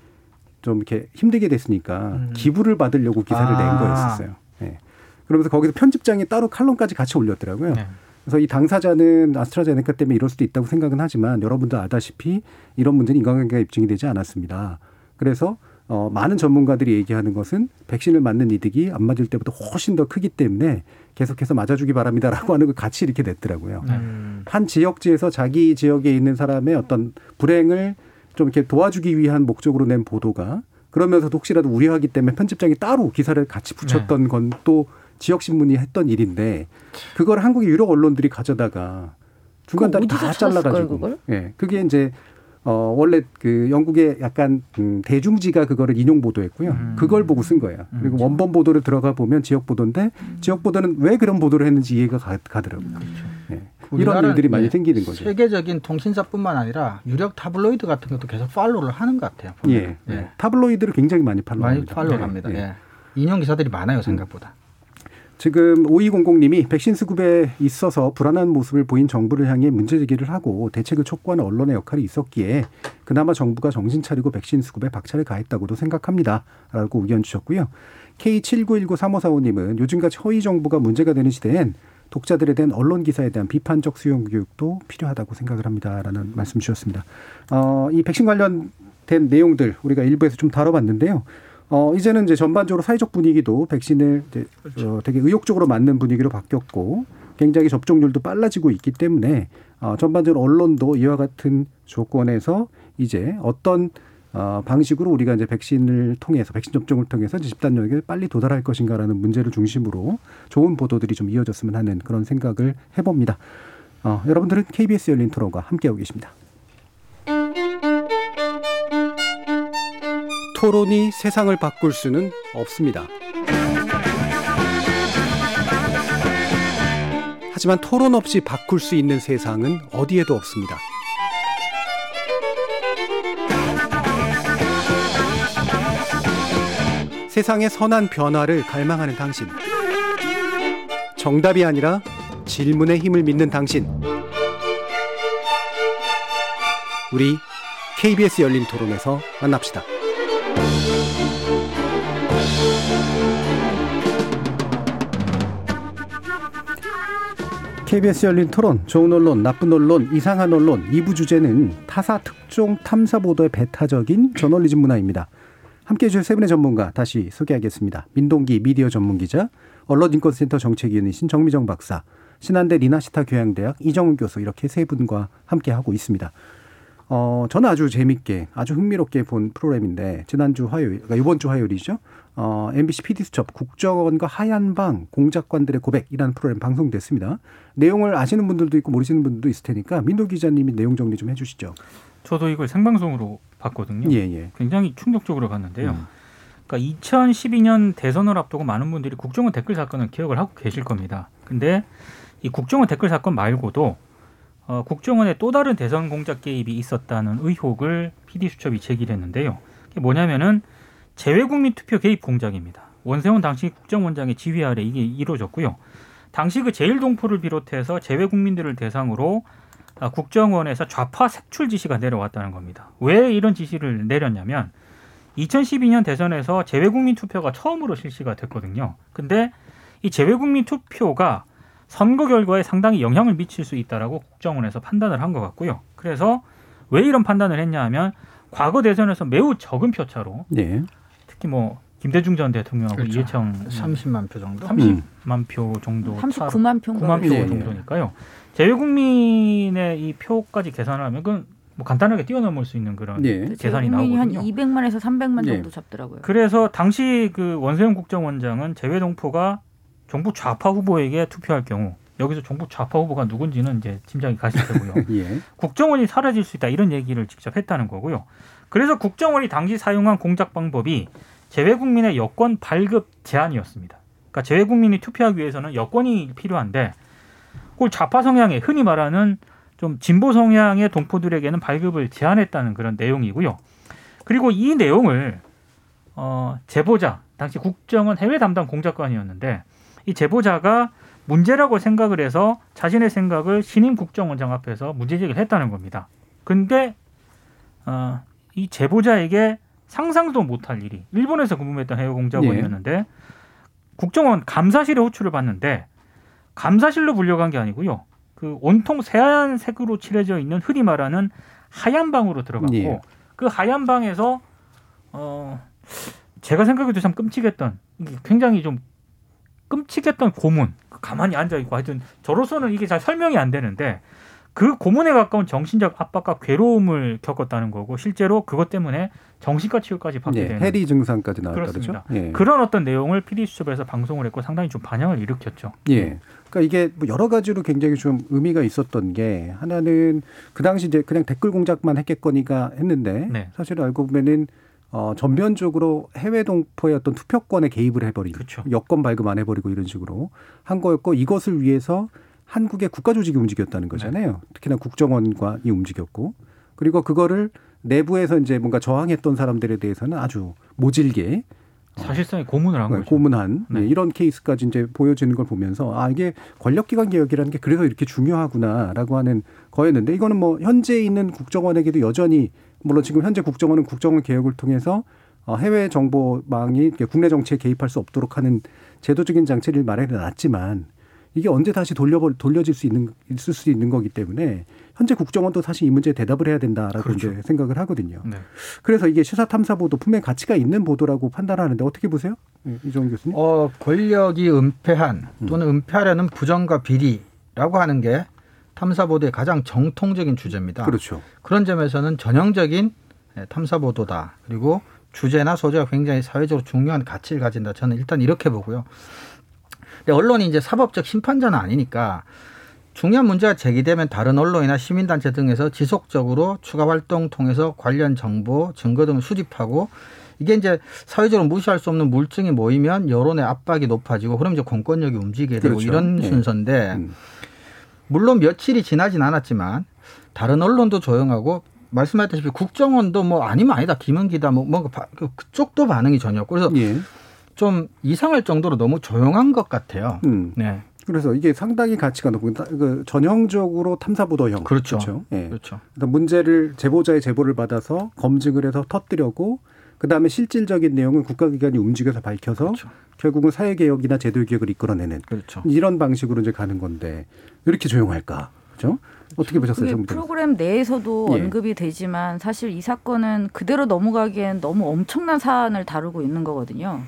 좀 이렇게 힘들게 됐으니까 음. 기부를 받으려고 기사를 낸 아. 거였었어요. 예. 그러면서 거기서 편집장이 따로 칼럼까지 같이 올렸더라고요. 네. 그래서 이 당사자는 아스트라제네카 때문에 이럴 수도 있다고 생각은 하지만 여러분들 알다시피 이런 문제는 인간관계가 입증이 되지 않았습니다. 그래서 어, 많은 전문가들이 얘기하는 것은 백신을 맞는 이득이 안 맞을 때보다 훨씬 더 크기 때문에 계속해서 맞아주기 바랍니다라고 하는 걸 같이 이렇게 냈더라고요. 네. 한 지역지에서 자기 지역에 있는 사람의 어떤 불행을 좀 이렇게 도와주기 위한 목적으로 낸 보도가 그러면서도 혹시라도 우려하기 때문에 편집장이 따로 기사를 같이 붙였던 건또 지역 신문이 했던 일인데 그걸 한국의 유력 언론들이 가져다가 중간다리 그거 다 잘라가지고? 예 그게 이제 어 원래 그 영국의 약간 음, 대중지가 그거를 인용 보도했고요. 음. 그걸 보고 쓴 거예요. 음, 그리고 원본 보도를 들어가 보면 지역 보도인데 음. 지역 보도는 왜 그런 보도를 했는지 이해가 가. 예. 이런 우 리나라는, 일들이 많이 예, 생기는 거죠. 세계적인 통신사뿐만 아니라 유력 타블로이드 같은 것도 계속 팔로우를 하는 것 같아요. 예. 예. 예. 타블로이드를 굉장히 많이 많이 팔로우합니다. 팔로우 네. 합니다. 예. 예. 인용 기사들이 많아요 생각보다. 지금 5200님이 백신 수급에 있어서 불안한 모습을 보인 정부를 향해 문제 제기를 하고 대책을 촉구하는 언론의 역할이 있었기에 그나마 정부가 정신 차리고 백신 수급에 박차를 가했다고도 생각합니다. 라고 의견 주셨고요. K79193545님은 요즘같이 허위 정보가 문제가 되는 시대엔 독자들에 대한 언론 기사에 대한 비판적 수용 교육도 필요하다고 생각을 합니다라는 말씀 주셨습니다. 어, 이 백신 관련된 내용들 우리가 일부에서 좀 다뤄봤는데요. 어, 이제는 이제 전반적으로 사회적 분위기도 백신을 이제 어, 되게 의욕적으로 맞는 분위기로 바뀌었고 굉장히 접종률도 빨라지고 있기 때문에 어, 전반적으로 언론도 이와 같은 조건에서 이제 어떤 어, 방식으로 우리가 이제 백신을 통해서 백신 접종을 통해서 이제 집단력에 빨리 도달할 것인가라는 문제를 중심으로 좋은 보도들이 좀 이어졌으면 하는 그런 생각을 해봅니다. 어, 여러분들은 KBS 열린 토론과 함께하고 계십니다. 토론이 세상을 바꿀 수는 없습니다. 하지만 토론 없이 바꿀 수 있는 세상은 어디에도 없습니다. 세상의 선한 변화를 갈망하는 당신. 정답이 아니라 질문의 힘을 믿는 당신. 우리 KBS 열린 토론에서 만납시다. KBS 열린 토론, 좋은 언론, 나쁜 언론, 이상한 언론, 2부 주제는 타사 특종 탐사 보도의 배타적인 저널리즘 문화입니다. 함께 해 주실 세 분의 전문가 다시 소개하겠습니다. 민동기 미디어 전문기자, 언론인권센터 정책위원이신 정미정 박사, 신한대 리나시타 교양대학 이정훈 교수 이렇게 세 분과 함께 하고 있습니다. 어, 저는 아주 재밌게, 아주 흥미롭게 본 프로그램인데, 지난주 화요일, 그러니까 이번 주 화요일이죠. 어, MBC PD수첩 국정원과 하얀방 공작관들의 고백이라는 프로그램 방송됐습니다. 내용을 아시는 분들도 있고 모르시는 분들도 있을 테니까 민도 기자님이 내용 정리 좀 해주시죠. 저도 이걸 생방송으로 봤거든요. 예, 예. 굉장히 충격적으로 봤는데요. 음. 그러니까 2012년 대선을 앞두고 많은 분들이 국정원 댓글 사건을 기억을 하고 계실 겁니다. 근데 이 국정원 댓글 사건 말고도 어, 국정원의 또 다른 대선 공작 개입이 있었다는 의혹을 PD수첩이 제기를 했는데요. 이게 뭐냐면은 재외국민 투표 개입 공작입니다. 원세훈 당시 국정원장의 지휘 아래 이게 이루어졌고요. 당시 그 제일동포를 비롯해서 재외국민들을 대상으로 아, 국정원에서 좌파 색출 지시가 내려왔다는 겁니다. 왜 이런 지시를 내렸냐면 2012년 대선에서 재외국민 투표가 처음으로 실시가 됐거든요. 근데 이 재외국민 투표가 선거 결과에 상당히 영향을 미칠 수 있다라고 국정원에서 판단을 한 것 같고요. 그래서 왜 이런 판단을 했냐 하면 과거 대선에서 매우 적은 표차로 예. 특히 뭐 김대중 전 대통령하고 그렇죠. 이해청 30만 표 정도. 30만 표 정도 차 39만 표인가 9만 표. 정도니까요. 재외국민의 이 표까지 계산을 하면 그건 뭐 간단하게 뛰어넘을 수 있는 그런 예. 계산이 국민이 한 나오거든요. 200만에서 300만 예. 정도 잡더라고요. 그래서 당시 그 원세훈 국정원장은 재외동포가 정부 좌파 후보에게 투표할 경우 여기서 정부 좌파 후보가 누군지는 이제 짐작이 가실 테고요. 예. 국정원이 사라질 수 있다 이런 얘기를 직접 했다는 거고요. 그래서 국정원이 당시 사용한 공작 방법이 재외 국민의 여권 발급 제한이었습니다. 그러니까 재외 국민이 투표하기 위해서는 여권이 필요한데 그걸 좌파 성향의 흔히 말하는 좀 진보 성향의 동포들에게는 발급을 제한했다는 그런 내용이고요. 그리고 이 내용을 어 제보자 당시 국정원 해외 담당 공작관이었는데 이 제보자가 문제라고 생각을 해서 자신의 생각을 신임 국정원장 앞에서 문제 제기를 했다는 겁니다. 근데 어, 이 제보자에게 상상도 못할 일이 일본에서 근무했던 해외 공작원이었는데 국정원 감사실에 호출을 받는데 감사실로 불려간 게 아니고요. 그 온통 새하얀 색으로 칠해져 있는 흔히 말하는 하얀 방으로 들어갔고 예. 그 하얀 방에서 어 제가 생각해도 참 끔찍했던 굉장히 좀 끔찍했던 고문 가만히 앉아 있고 하여튼 저로서는 이게 잘 설명이 안 되는데 그 고문에 가까운 정신적 압박과 괴로움을 겪었다는 거고 실제로 그것 때문에 정신과 치료까지 받게 예, 되는 해리 증상까지 나왔다 그렇습니다. 그렇죠? 예. 그런 어떤 내용을 PD 수첩에서 방송을 했고 상당히 좀 반향을 일으켰죠. 예. 그러니까 이게 뭐 여러 가지로 굉장히 좀 의미가 있었던 게 하나는 그 당시 이제 그냥 댓글 공작만 했겠거니가 했는데 네. 사실 알고 보면은 어 전면적으로 해외 동포의 어떤 투표권에 개입을 해버린 그렇죠. 여권 발급 안 해버리고 이런 식으로 한 거였고 이것을 위해서 한국의 국가 조직이 움직였다는 거잖아요. 특히나 국정원과이 움직였고 그리고 그거를 내부에서 이제 뭔가 저항했던 사람들에 대해서는 아주 모질게 사실상의 고문을 한 네, 거죠. 고문한 네. 네, 이런 케이스까지 이제 보여지는 걸 보면서 아 이게 권력기관 개혁이라는 게 그래서 이렇게 중요하구나라고 하는 거였는데 이거는 뭐 현재 있는 국정원에게도 여전히 물론 지금 현재 국정원은 국정원 개혁을 통해서 어, 해외 정보망이 국내 정치에 개입할 수 없도록 하는 제도적인 장치를 마련해 놨지만 이게 언제 다시 돌려 돌려질 수 있는 있을 수 있는 거기 때문에 현재 국정원도 사실 이 문제에 대답을 해야 된다라고 그렇죠. 이제 생각을 하거든요. 네. 그래서 이게 시사 탐사 보도 분명히 가치가 있는 보도라고 판단하는데 어떻게 보세요, 예, 이종 교수님? 어, 권력이 은폐한 또는 은폐하려는 부정과 비리라고 하는 게 탐사 보도의 가장 정통적인 주제입니다. 그렇죠. 그런 점에서는 전형적인 예, 탐사 보도다. 그리고 주제나 소재가 굉장히 사회적으로 중요한 가치를 가진다. 저는 일단 이렇게 보고요. 근데 언론이 이제 사법적 심판자는 아니니까 중요한 문제가 제기되면 다른 언론이나 시민단체 등에서 지속적으로 추가 활동 통해서 관련 정보, 증거 등을 수집하고 이게 이제 사회적으로 무시할 수 없는 물증이 모이면 여론의 압박이 높아지고 그럼 이제 공권력이 움직이게 되고 그렇죠. 이런 네. 순서인데 음. 물론 며칠이 지나진 않았지만 다른 언론도 조용하고 말씀하셨다시피 국정원도 뭐 아니면 아니다 김은기다 뭐 뭔가 바- 그- 그쪽도 반응이 전혀 없고 그래서 예. 좀 이상할 정도로 너무 조용한 것 같아요. 음. 네, 그래서 이게 상당히 가치가 높고 그 전형적으로 탐사보도형. 그렇죠. 그렇죠. 예. 그렇죠. 그래서 문제를 제보자의 제보를 받아서 검증을 해서 터뜨려고 그다음에 실질적인 내용을 국가기관이 움직여서 밝혀서 그렇죠. 결국은 사회개혁이나 제도개혁을 이끌어내는 그렇죠. 이런 방식으로 이제 가는 건데 왜 이렇게 조용할까? 그렇죠? 어떻게 보셨어요? 프로그램 내에서도 예. 언급이 되지만 사실 이 사건은 그대로 넘어가기엔 너무 엄청난 사안을 다루고 있는 거거든요.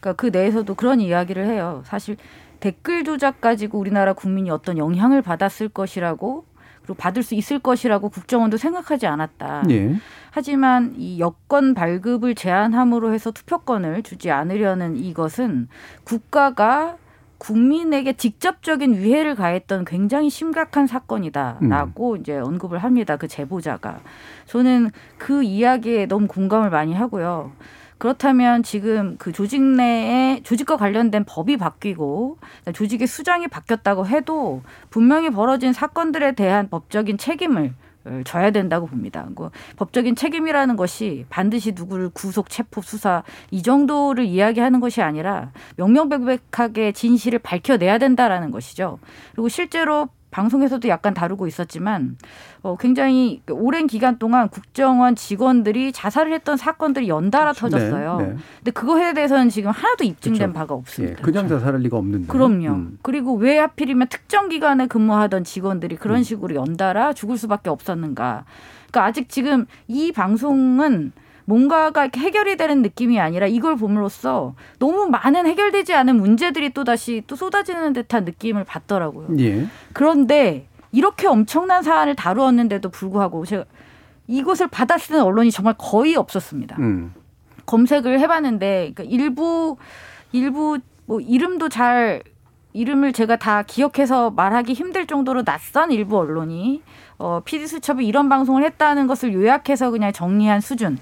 그러니까 그 내에서도 그런 이야기를 해요. 사실 댓글 조작 가지고 우리나라 국민이 어떤 영향을 받았을 것이라고 그리고 받을 수 있을 것이라고 국정원도 생각하지 않았다. 예. 하지만 이 여권 발급을 제한함으로 해서 투표권을 주지 않으려는 이것은 국가가 국민에게 직접적인 위해를 가했던 굉장히 심각한 사건이다라고 이제 언급을 합니다. 그 제보자가. 저는 그 이야기에 너무 공감을 많이 하고요. 그렇다면 지금 그 조직 내에 조직과 관련된 법이 바뀌고 조직의 수장이 바뀌었다고 해도 분명히 벌어진 사건들에 대한 법적인 책임을 어, 져야 된다고 봅니다. 그 법적인 책임이라는 것이 반드시 누구를 구속, 체포, 수사 이 정도를 이야기하는 것이 아니라 명명백백하게 진실을 밝혀내야 된다라는 것이죠. 그리고 실제로 방송에서도 약간 다루고 있었지만 어, 굉장히 오랜 기간 동안 국정원 직원들이 자살을 했던 사건들이 연달아 터졌어요. 네, 네. 근데 그거에 대해서는 지금 하나도 입증된 그렇죠. 바가 예. 없습니다. 그냥 자살할 리가 없는데. 그럼요. 음. 그리고 왜 하필이면 특정 기간에 근무하던 직원들이 그런 음. 식으로 연달아 죽을 수밖에 없었는가. 그러니까 아직 지금 이 방송은 뭔가가 해결이 되는 느낌이 아니라 이걸 봄으로써 너무 많은 해결되지 않은 문제들이 또 다시 또 쏟아지는 듯한 느낌을 받더라고요. 예. 그런데 이렇게 엄청난 사안을 다루었는데도 불구하고 제가 이것을 받아쓰는 언론이 정말 거의 없었습니다. 음. 검색을 해봤는데 그러니까 일부 일부 뭐 이름도 잘 이름을 제가 다 기억해서 말하기 힘들 정도로 낯선 일부 언론이 어, PD 수첩이 이런 방송을 했다는 것을 요약해서 그냥 정리한 수준.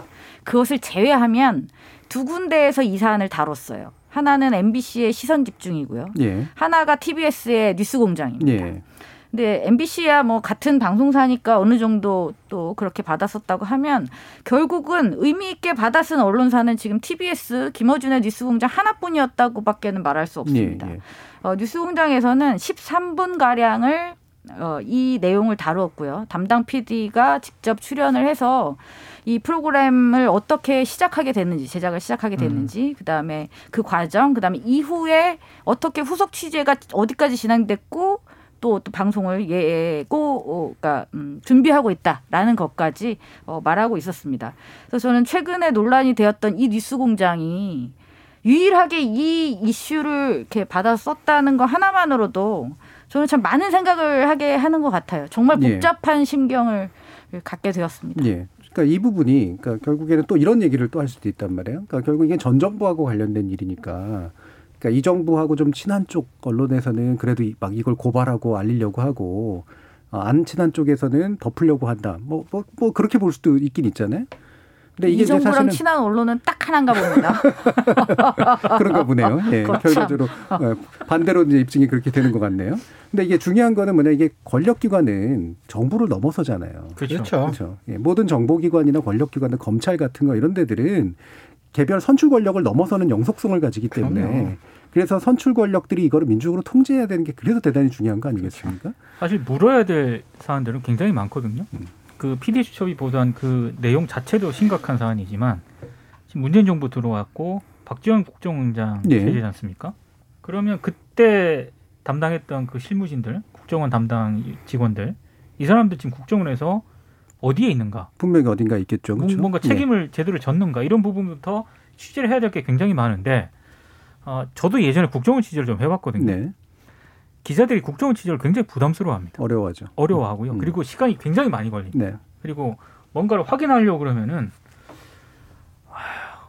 그것을 제외하면 두 군데에서 이 사안을 다뤘어요. 하나는 MBC의 시선 집중이고요. 예. 하나가 TBS의 뉴스 공장입니다. 예. 근데 MBC야 뭐 같은 방송사니까 어느 정도 또 그렇게 받았었다고 하면 결국은 의미 있게 받아 쓴 언론사는 지금 TBS 김어준의 뉴스공장 하나뿐이었다고밖에는 말할 수 없습니다. 예, 예. 어, 뉴스공장에서는 13분 가량을 어, 이 내용을 다루었고요. 담당 PD가 직접 출연을 해서 이 프로그램을 어떻게 시작하게 됐는지 제작을 시작하게 됐는지 그다음에 그 과정 그다음에 이후에 어떻게 후속 취재가 어디까지 진행됐고 또, 또 방송을 예고 어, 그러니까 음, 준비하고 있다라는 것까지 어, 말하고 있었습니다. 그래서 저는 최근에 논란이 되었던 이 뉴스 공장이 유일하게 이 이슈를 이렇게 받아 썼다는 거 하나만으로도 저는 참 많은 생각을 하게 하는 것 같아요. 정말 예. 복잡한 심경을 갖게 되었습니다. 예. 그러니까 이 부분이 그러니까 결국에는 또 이런 얘기를 또 할 수도 있단 말이에요. 그러니까 결국 이게 전 정부하고 관련된 일이니까 그러니까 이 정부하고 좀 친한 쪽 언론에서는 그래도 이- 막 이걸 고발하고 알리려고 하고 어, 안 친한 쪽에서는 덮으려고 한다. 뭐뭐뭐 그렇게 볼 수도 있긴 있잖아요. 근데 이게 이 정부랑 사실은 친한 언론은 딱 하나인가 봅니다. 그런가 보네요. 예, 거참. 결과적으로 어, 반대로 이제 입증이 그렇게 되는 것 같네요. 근데 이게 중요한 거는 뭐냐 이게 권력기관은 정부를 넘어서잖아요. 그렇죠. 그렇죠. 그렇죠. 예, 모든 정보기관이나 권력기관들, 검찰 같은 거 이런 데들은 개별 선출 권력을 넘어서는 영속성을 가지기 때문에 그럼요. 그래서 선출 권력들이 이거를 민주적으로 통제해야 되는 게 그래서 대단히 중요한 거 아니겠습니까? 사실 물어야 될 사안들은 굉장히 많거든요. 그 PD 수첩이 보도한 그 내용 자체도 심각한 사안이지만 지금 문재인 정부 들어왔고 박지원 국정원장 예. 체제지 않습니까? 그러면 그때 담당했던 그 실무진들, 국정원 담당 직원들 이 사람들 지금 국정원에서 어디에 있는가? 분명히 어딘가 있겠죠. 그렇죠? 뭔가 예. 책임을 제대로 졌는가 이런 부분부터 취재를 해야 될 게 굉장히 많은데 어, 저도 예전에 국정원 취재를 좀 해봤거든요. 네. 기자들이 국정원 취재를 굉장히 부담스러워합니다. 어려워하죠. 어려워하고요. 음. 그리고 시간이 굉장히 많이 걸립니다. 네. 그리고 뭔가를 확인하려고 그러면은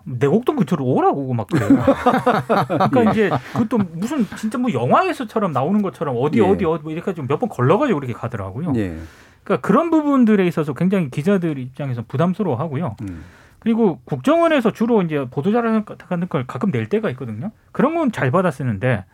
내 옥동 근처로 오라고 막 그래요. 그러니까 이제 그것도 무슨 진짜 뭐 영화에서처럼 나오는 것처럼 어디 예. 어디 어디 뭐 이렇게 좀 몇 번 걸러가지고 그렇게 가더라고요. 예. 그러니까 그런 부분들에 있어서 굉장히 기자들 입장에서 부담스러워하고요. 음. 그리고 국정원에서 주로 이제 보도자료 같은 걸 가끔 낼 때가 있거든요. 그런 건 잘 받아 쓰는데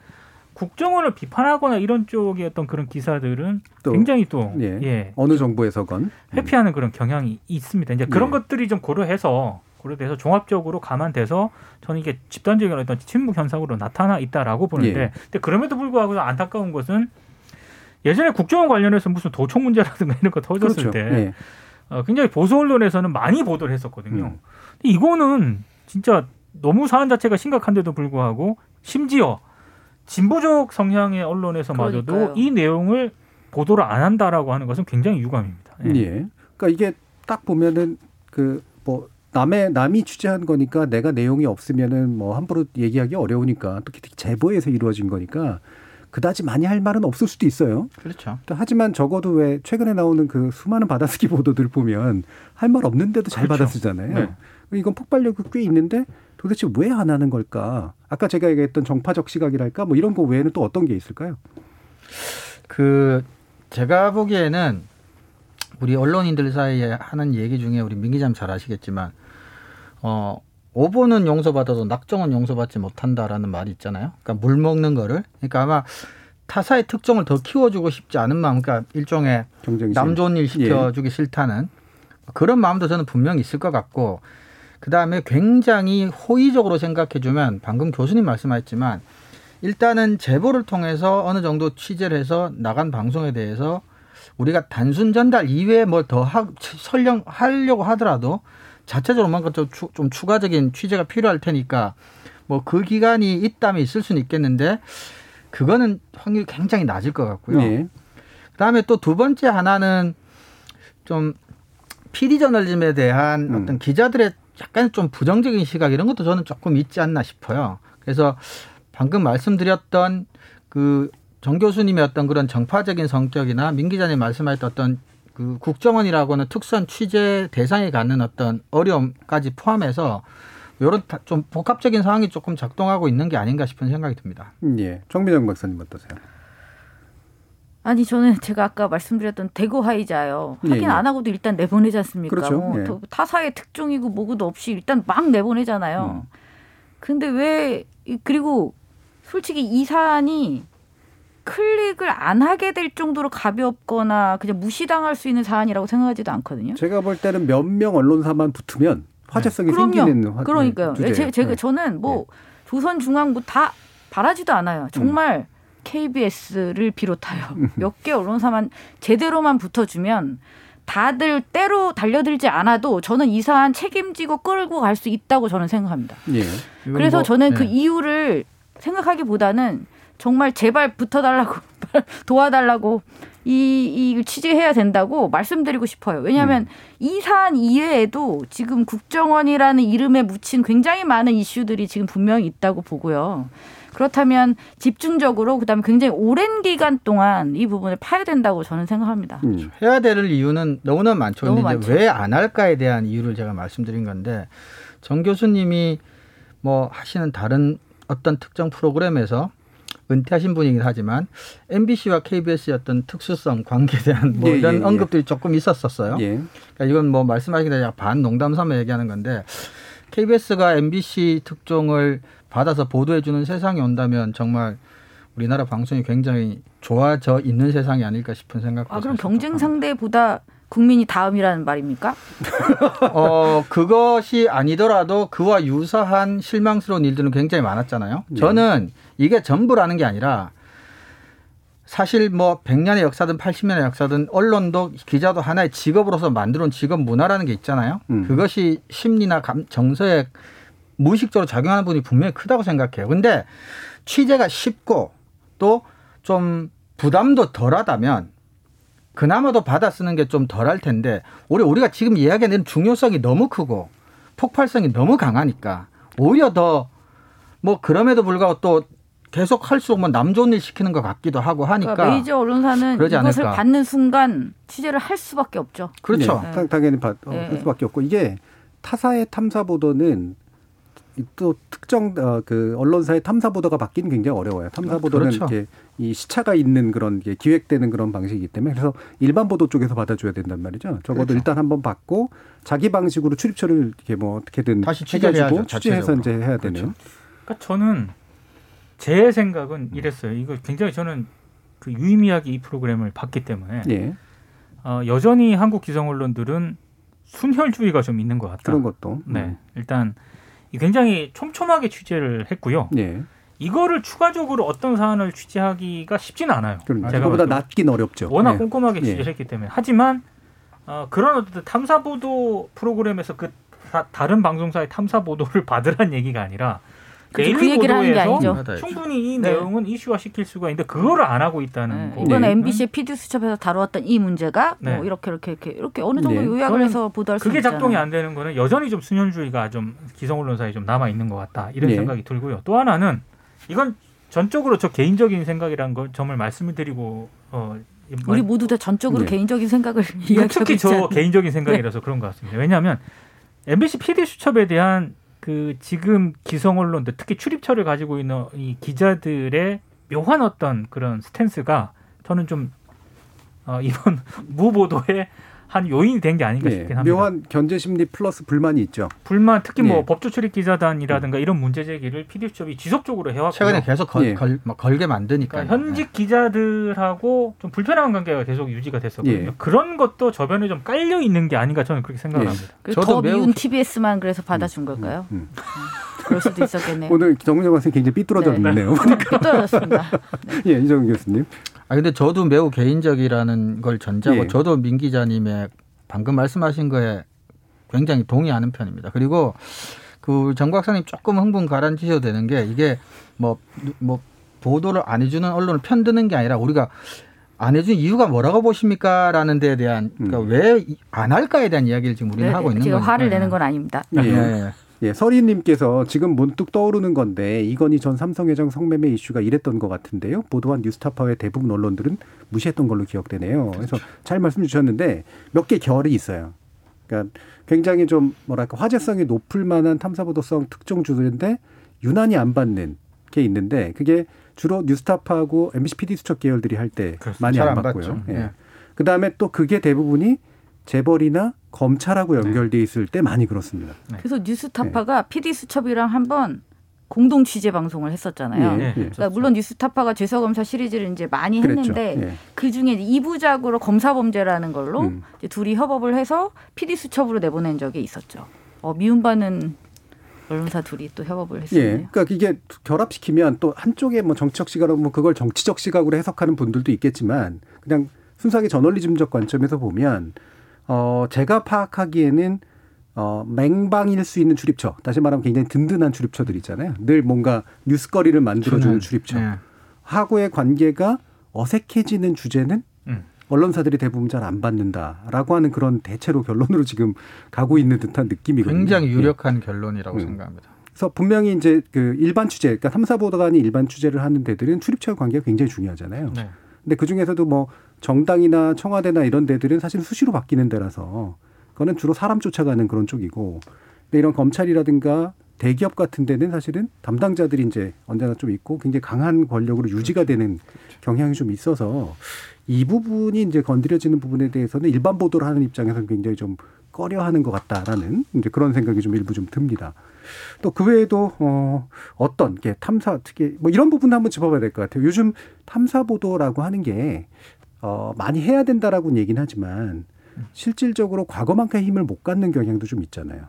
국정원을 비판하거나 이런 쪽의 어떤 그런 기사들은 또 굉장히 또 예. 예, 어느 정부에서건 회피하는 그런 경향이 있습니다. 이제 그런 예. 것들이 좀 고려해서 고려돼서 종합적으로 감안돼서 저는 이게 집단적인 어떤 침묵 현상으로 나타나 있다라고 보는데, 예. 근데 그럼에도 불구하고 안타까운 것은 예전에 국정원 관련해서 무슨 도청 문제라든가 이런 거 터졌을 그렇죠. 때 예. 어, 굉장히 보수 언론에서는 많이 보도를 했었거든요. 음. 근데 이거는 진짜 너무 사안 자체가 심각한데도 불구하고 심지어 진보적 성향의 언론에서마저도 그러니까요. 이 내용을 보도를 안 한다라고 하는 것은 굉장히 유감입니다. 예. 예. 그러니까 이게 딱 보면은 그 뭐 남의 남이 취재한 거니까 내가 내용이 없으면은 뭐 함부로 얘기하기 어려우니까 특히 제보에서 이루어진 거니까 그다지 많이 할 말은 없을 수도 있어요. 그렇죠. 또 하지만 적어도 왜 최근에 나오는 그 수많은 받아쓰기 보도들 보면 할 말 없는데도 잘 그렇죠. 받아쓰잖아요. 네. 이건 폭발력이 꽤 있는데 도대체 왜 안 하는 걸까? 아까 제가 얘기했던 정파적 시각이랄까 뭐 이런 거 외에는 또 어떤 게 있을까요? 그 제가 보기에는 우리 언론인들 사이에 하는 얘기 중에 우리 민 기자님 잘 아시겠지만 어 오보는 용서받아도 낙정은 용서받지 못한다라는 말이 있잖아요. 그러니까 물 먹는 거를 그러니까 아마 타사의 특정을 더 키워주고 싶지 않은 마음, 그러니까 일종의 경쟁심. 남 좋은 일 시켜주기 싫다는 그런 마음도 저는 분명히 있을 것 같고 그 다음에 굉장히 호의적으로 생각해주면 방금 교수님 말씀하셨지만 일단은 제보를 통해서 어느 정도 취재를 해서 나간 방송에 대해서 우리가 단순 전달 이외에 뭘 더 설령 하려고 하더라도 자체적으로 뭔가 좀, 추, 좀 추가적인 취재가 필요할 테니까 뭐 그 기간이 있다면 있을 수는 있겠는데 그거는 확률이 굉장히 낮을 것 같고요. 예. 그다음에 또 두 번째 하나는 좀 PD 저널리즘에 대한 음. 어떤 기자들의 약간 좀 부정적인 시각 이런 것도 저는 조금 있지 않나 싶어요. 그래서 방금 말씀드렸던 그 정 교수님의 어떤 그런 정파적인 성격이나 민 기자님 말씀하셨던 어떤 그 국정원이라고는 특수한 취재 대상에 갖는 어떤 어려움까지 포함해서 이런 좀 복합적인 상황이 조금 작동하고 있는 게 아닌가 싶은 생각이 듭니다. 예. 정민영 박사님 어떠세요? 아니 저는 제가 아까 말씀드렸던 대거 하이자요. 예, 확인 예. 안 하고도 일단 내보내지 않습니까? 그렇죠. 뭐 예. 더- 타사의 특종이고 뭐고도 없이 일단 막 내보내잖아요. 음. 근데 왜 이- 그리고 솔직히 이 사안이 클릭을 안 하게 될 정도로 가볍거나 그냥 무시당할 수 있는 사안이라고 생각하지도 않거든요. 제가 볼 때는 몇 명 언론사만 붙으면 화제성이 생기는 화, 그러니까요. 주제예요. 제, 제가 네. 저는 뭐 조선중앙 뭐 다 바라지도 않아요. 정말 KBS를 비롯하여 몇 개 언론사만 제대로만 붙어주면 다들 때로 달려들지 않아도 저는 이 사안 책임지고 끌고 갈 수 있다고 저는 생각합니다. 예. 그래서 뭐, 저는 그 예. 이유를 생각하기보다는 정말 제발 붙어달라고 도와달라고 이, 이 취재해야 된다고 말씀드리고 싶어요. 왜냐하면 음. 이 사안 이외에도 지금 국정원이라는 이름에 묻힌 굉장히 많은 이슈들이 지금 분명히 있다고 보고요. 그렇다면 집중적으로 그다음에 굉장히 오랜 기간 동안 이 부분을 파야 된다고 저는 생각합니다. 음. 해야 될 이유는 너무나 많죠. 너무 많죠. 왜안 할까에 대한 이유를 제가 말씀드린 건데 정 교수님이 뭐 하시는 다른 어떤 특정 프로그램에서 은퇴하신 분이긴 하지만 MBC와 KBS의 어떤 특수성 관계에 대한 뭐 예, 이런 예, 예. 언급들이 조금 있었었어요. 예. 그러니까 이건 뭐 말씀하신 게 아니라 반 농담 삼아 얘기하는 건데 KBS가 MBC 특종을 받아서 보도해주는 세상이 온다면 정말 우리나라 방송이 굉장히 좋아져 있는 세상이 아닐까 싶은 생각도 아 그럼 경쟁 좀 상대보다 국민이 다음이라는 말입니까? 어, 그것이 아니더라도 그와 유사한 실망스러운 일들은 굉장히 많았잖아요. 네. 저는 이게 전부라는 게 아니라 사실 뭐 100년의 역사든 80년의 역사든 언론도 기자도 하나의 직업으로서 만들어온 직업 문화라는 게 있잖아요. 음. 그것이 심리나 감, 정서에 무의식적으로 작용하는 분이 분명히 크다고 생각해요. 근데 취재가 쉽고 또 좀 부담도 덜하다면 그나마도 받아 쓰는 게 좀 덜 할 텐데 우리 우리가 지금 이야기하는 중요성이 너무 크고 폭발성이 너무 강하니까 오히려 더 뭐 그럼에도 불구하고 또 계속 할수록 뭐 남 좋은 일 시키는 것 같기도 하고 하니까 그러니까 메이저 언론사는 그러지 이것을 않을까. 받는 순간 취재를 할 수밖에 없죠. 그렇죠. 네, 당- 당연히 받, 어, 네. 할 수밖에 없고 이게 타사의 탐사 보도는 또 특정 어, 그 언론사의 탐사 보도가 받기는 굉장히 어려워요. 탐사 보도는 그렇죠. 이렇게 이 시차가 있는 그런 게 기획되는 그런 방식이기 때문에 그래서 일반 보도 쪽에서 받아줘야 된단 말이죠. 적어도 그렇죠. 일단 한번 받고 자기 방식으로 출입처를 이렇게 뭐 어떻게든 다시 취재를 해가지고 해야죠, 취재해서 이제 자체적으로. 해야 그렇죠. 되는. 그러니까 저는 제 생각은 이랬어요. 이거 굉장히 저는 그 유의미하게 이 프로그램을 봤기 때문에 예, 어, 여전히 한국 기성 언론들은 순혈주의가 좀 있는 것 같다. 그런 것도. 네, 일단 이 굉장히 촘촘하게 취재를 했고요. 음. 예, 이거를 추가적으로 어떤 사안을 취재하기가 쉽지는 않아요. 그럼 제가 그거보다 봤을 때. 낫긴 어렵죠. 워낙 예. 꼼꼼하게 예. 취재를 했기 때문에 하지만 어, 그런 어떤 탐사 보도 프로그램에서 그 다, 다른 방송사의 탐사 보도를 받으란 얘기가 아니라 그죠, 데일리 그 얘기를 하는 게 아니죠. 충분히 이 네. 내용은 이슈화 시킬 수가 있는데 그거를 안 하고 있다는 네, 거. 이번에 네. MBC의 PD 수첩에서 다루었던 이 문제가 네. 뭐 이렇게 이렇게 이렇게 이렇게 어느 정도 네. 요약을 해서 보도할 수 그게 있잖아요. 작동이 안 되는 거는 여전히 좀 순혈주의가 좀 기성 언론사에 좀 남아 있는 것 같다 이런 네. 생각이 들고요. 또 하나는 이건 전적으로 저 개인적인 생각이란 걸 점을 말씀을 드리고 어, 이 우리 모두 다 전적으로 네. 개인적인 생각을 이거 이야기하고 특히 저. 개인적인 생각이라서 그런 것 같습니다. 왜냐하면 MBC PD 수첩에 대한 그 지금 기성 언론들 특히 출입처를 가지고 있는 이 기자들의 묘한 어떤 그런 스탠스가 저는 좀 어, 이번 무보도의 한 요인이 된 게 아닌가 예, 싶긴 합니다. 묘한 견제 심리 플러스 불만이 있죠. 불만 특히 뭐 예. 법조 출입 기자단이라든가 이런 문제 제기를 PD 수첩이 지속적으로 해왔고요. 최근에 계속 걸, 예. 걸, 막 걸게 만드니까. 그러니까 현직 기자들하고 좀 불편한 관계가 계속 유지가 됐었거든요. 예. 그런 것도 저변에 좀 깔려 있는 게 아닌가 저는 그렇게 생각을 예. 합니다. 그래서 저도 더 매우 미운 기- TBS만 그래서 받아준 걸까요? 음. 그럴 수도 있었겠네요. 오늘 정은영 선생 굉장히 삐뚤어져 네. 있네요. 삐뚤어졌습니다. 예, 이정은 교수님. 아 근데 저도 매우 개인적이라는 걸 전제하고 예. 저도 민 기자님의 방금 말씀하신 거에 굉장히 동의하는 편입니다. 그리고 그 정 박사님 조금 흥분 가라앉히셔도 되는 게 이게 뭐뭐 보도를 안 해주는 언론을 편드는 게 아니라 우리가 안 해준 이유가 뭐라고 보십니까 라는 데에 대한 그러니까 음. 왜안 할까에 대한 이야기를 지금 우리는 네, 하고 있는 제가 거니까. 화를 내는 건 아닙니다. 예. 예. 예. 예, 서리님께서 지금 문득 떠오르는 건데 이건희 전 삼성회장 성매매 이슈가 이랬던 것 같은데요. 보도한 뉴스타파의 대부분 언론들은 무시했던 걸로 기억되네요. 그래서 잘 말씀 주셨는데 몇 개 결이 있어요. 그러니까 굉장히 좀 뭐랄까 화제성이 높을 만한 탐사보도성 특정 주제인데 유난히 안 받는 게 있는데 그게 주로 뉴스타파하고 MBC PD 수첩 계열들이 할때 그렇습니다. 많이 잘안안 받고요. 예. 예. 그다음에 또 그게 대부분이 재벌이나 검찰하고 연결돼 있을 때 많이 그렇습니다. 그래서 뉴스타파가 PD 수첩이랑 한번 공동 취재 방송을 했었잖아요. 네. 그러니까 물론 뉴스타파가 죄서 검사 시리즈를 이제 많이. 했는데 예. 그 중에 이부작으로 검사 범죄라는 걸로 음. 이제 둘이 협업을 해서 PD 수첩으로 내보낸 적이 있었죠. 어, 미움받는 언론사 둘이 또 협업을 예. 했었네요. 그러니까 이게 결합시키면 또 한쪽에 뭐 정치적 시각으로 뭐 그걸 정치적 시각으로 해석하는 분들도 있겠지만 그냥 순수하게 저널리즘적 관점에서 보면 어 제가 파악하기에는 어 맹방일 수 있는 출입처 다시 말하면 굉장히 든든한 출입처들 있잖아요. 늘 뭔가 뉴스거리를 만들어주는 주는, 출입처 예. 하고의 관계가 어색해지는 주제는 음. 언론사들이 대부분 잘 안 받는다라고 하는 그런 대체로 결론으로 지금 가고 있는 듯한 느낌이거든요. 굉장히 예. 유력한 결론이라고 음. 생각합니다. 그래서 분명히 이제 그 일반 취재, 그러니까 탐사보도관이 일반 취재를 하는 데들은 출입처 관계가 굉장히 중요하잖아요. 네. 근데 그 중에서도 뭐 정당이나 청와대나 이런 데들은 사실 수시로 바뀌는 데라서 그거는 주로 사람 쫓아가는 그런 쪽이고 근데 이런 검찰이라든가 대기업 같은 데는 사실은 담당자들이 이제 언제나 좀 있고 굉장히 강한 권력으로 유지가 되는 경향이 좀 있어서 이 부분이 이제 건드려지는 부분에 대해서는 일반 보도를 하는 입장에서는 굉장히 좀 꺼려하는 것 같다라는 이제 그런 생각이 좀 일부 좀 듭니다. 또 그 외에도 어 어떤 게 탐사 특히 뭐 이런 부분도 한번 짚어봐야 될 것 같아요. 요즘 탐사 보도라고 하는 게 어, 많이 해야 된다라고는 얘기는 하지만 실질적으로 과거만큼 힘을 못 갖는 경향도 좀 있잖아요.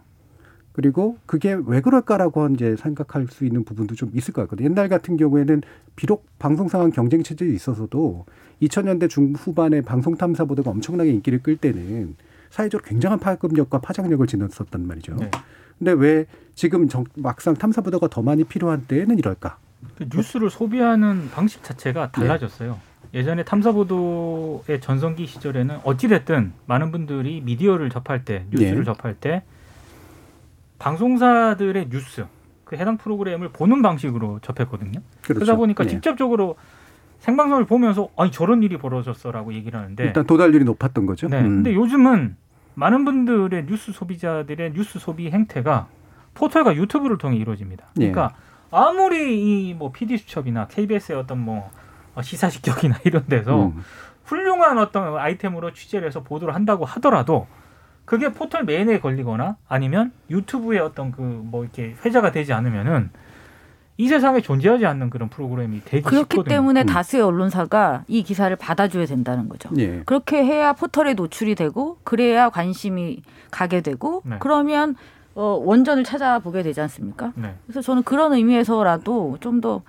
그리고 그게 왜 그럴까라고 이제 생각할 수 있는 부분도 좀 있을 것 같거든요. 옛날 같은 경우에는 비록 방송 상황 경쟁 체제에 있어서도 2000년대 중후반에 방송 탐사 보도가 엄청나게 인기를 끌 때는 사회적으로 굉장한 파급력과 파장력을 지녔었단 말이죠. 네. 근데 왜 지금 정- 막상 탐사 보도가 더 많이 필요한 때에는 이럴까? 그 뉴스를 소비하는 방식 자체가 달라졌어요. 예전에 탐사보도의 전성기 시절에는 어찌됐든 많은 분들이 미디어를 접할 때, 뉴스를 네. 접할 때 방송사들의 뉴스, 그 해당 프로그램을 보는 방식으로 접했거든요. 그렇죠. 그러다 보니까 예. 직접적으로 생방송을 보면서 아니 저런 일이 벌어졌어라고 얘기를 하는데 일단 도달률이 높았던 거죠. 네. 음. 근데 요즘은 많은 분들의 뉴스 소비자들의 뉴스 소비 행태가 포털과 유튜브를 통해 이루어집니다. 예. 그러니까 아무리 이 뭐 PD 수첩이나 KBS의 어떤 뭐 시사식격이나 이런 데서 음. 훌륭한 어떤 아이템으로 취재를 해서 보도를 한다고 하더라도 그게 포털 메인에 걸리거나 아니면 유튜브에 어떤 그 뭐 이렇게 회자가 되지 않으면은 이 세상에 존재하지 않는 그런 프로그램이 되기 그렇기 쉽거든요. 때문에 음. 다수의 언론사가 이 기사를 받아줘야 된다는 거죠. 예. 그렇게 해야 포털에 노출이 되고 그래야 관심이 가게 되고 네. 그러면 어, 원전을 찾아보게 되지 않습니까? 네. 그래서 저는 그런 의미에서라도 좀더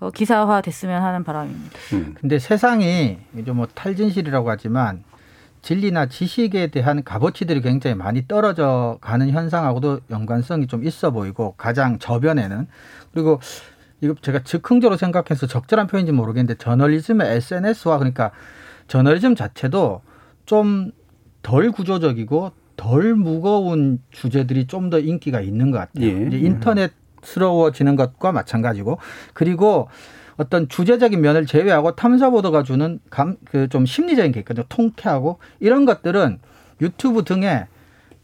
어, 기사화 됐으면 하는 바람입니다. 음. 근데 세상이 이제 뭐 탈진실이라고 하지만 진리나 지식에 대한 값어치들이 굉장히 많이 떨어져 가는 현상하고도 연관성이 좀 있어 보이고 가장 저변에는 그리고 이거 제가 즉흥적으로 생각해서 적절한 표현인지 모르겠는데 저널리즘의 SNS와 그러니까 저널리즘 자체도 좀 덜 구조적이고 덜 무거운 주제들이 좀 더 인기가 있는 것 같아요. 예. 이제 인터넷스러워지는 것과 마찬가지고 그리고 어떤 주제적인 면을 제외하고 탐사 보도가 주는 감 그 좀 심리적인 게 있거든요. 통쾌하고 이런 것들은 유튜브 등에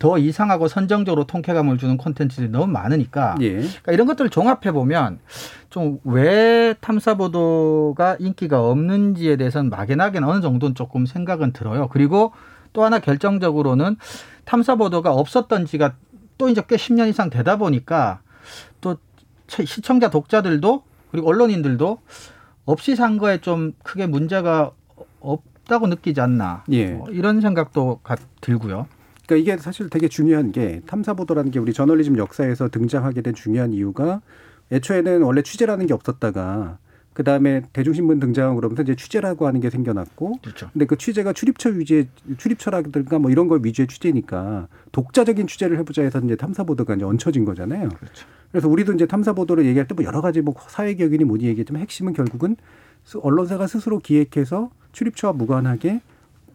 더 이상하고 선정적으로 통쾌감을 주는 콘텐츠들이 너무 많으니까 예. 그러니까 이런 것들을 종합해 보면 좀 왜 탐사 보도가 인기가 없는지에 대해서는 막연하게는 어느 정도는 조금 생각은 들어요. 그리고 또 하나 결정적으로는 탐사 보도가 없었던 지가 또 이제 꽤 10년 이상 되다 보니까 또 시청자 독자들도 그리고 언론인들도 없이 산 거에 좀 크게 문제가 없다고 느끼지 않나 예. 뭐 이런 생각도 가- 들고요. 그러니까 이게 사실 되게 중요한 게 탐사 보도라는 게 우리 저널리즘 역사에서 등장하게 된 중요한 이유가 애초에는 원래 취재라는 게 없었다가 그 다음에 대중신문 등장하고 그러면서 이제 취재라고 하는 게 생겨났고 그렇죠. 근데 그 취재가 출입처 위주의 출입처라든가 뭐 이런 걸 위주의 취재니까 독자적인 취재를 해보자 해서 이제 탐사 보도가 이제 얹혀진 거잖아요. 그렇죠. 그래서 우리도 이제 탐사 보도를 얘기할 때 뭐 여러 가지 뭐 사회 격이니 뭐니 얘기했지만 핵심은 결국은 스- 언론사가 스스로 기획해서 출입처와 무관하게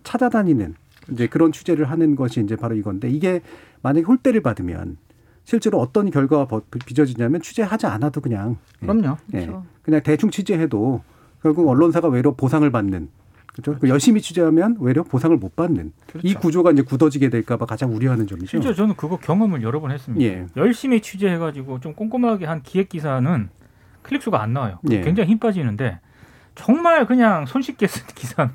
찾아다니는 이제 그런 취재를 하는 것이 이제 바로 이건데 이게 만약에 홀대를 받으면 실제로 어떤 결과가 버- 빚어지냐면 취재하지 않아도 그냥 예, 그럼요. 예, 그렇죠. 그냥 대충 취재해도 결국 언론사가 외로 보상을 받는 그렇죠. 그 열심히 취재하면 외려 보상을 못 받는 이 그렇죠. 구조가 이제 굳어지게 될까봐 가장 우려하는 점이죠. 실제 저는 그거 경험을 여러 번 했습니다. 예. 열심히 취재해가지고 좀 꼼꼼하게 한 기획 기사는 클릭 수가 안 나와요. 예. 굉장히 힘 빠지는데 정말 그냥 손쉽게 쓴 기사는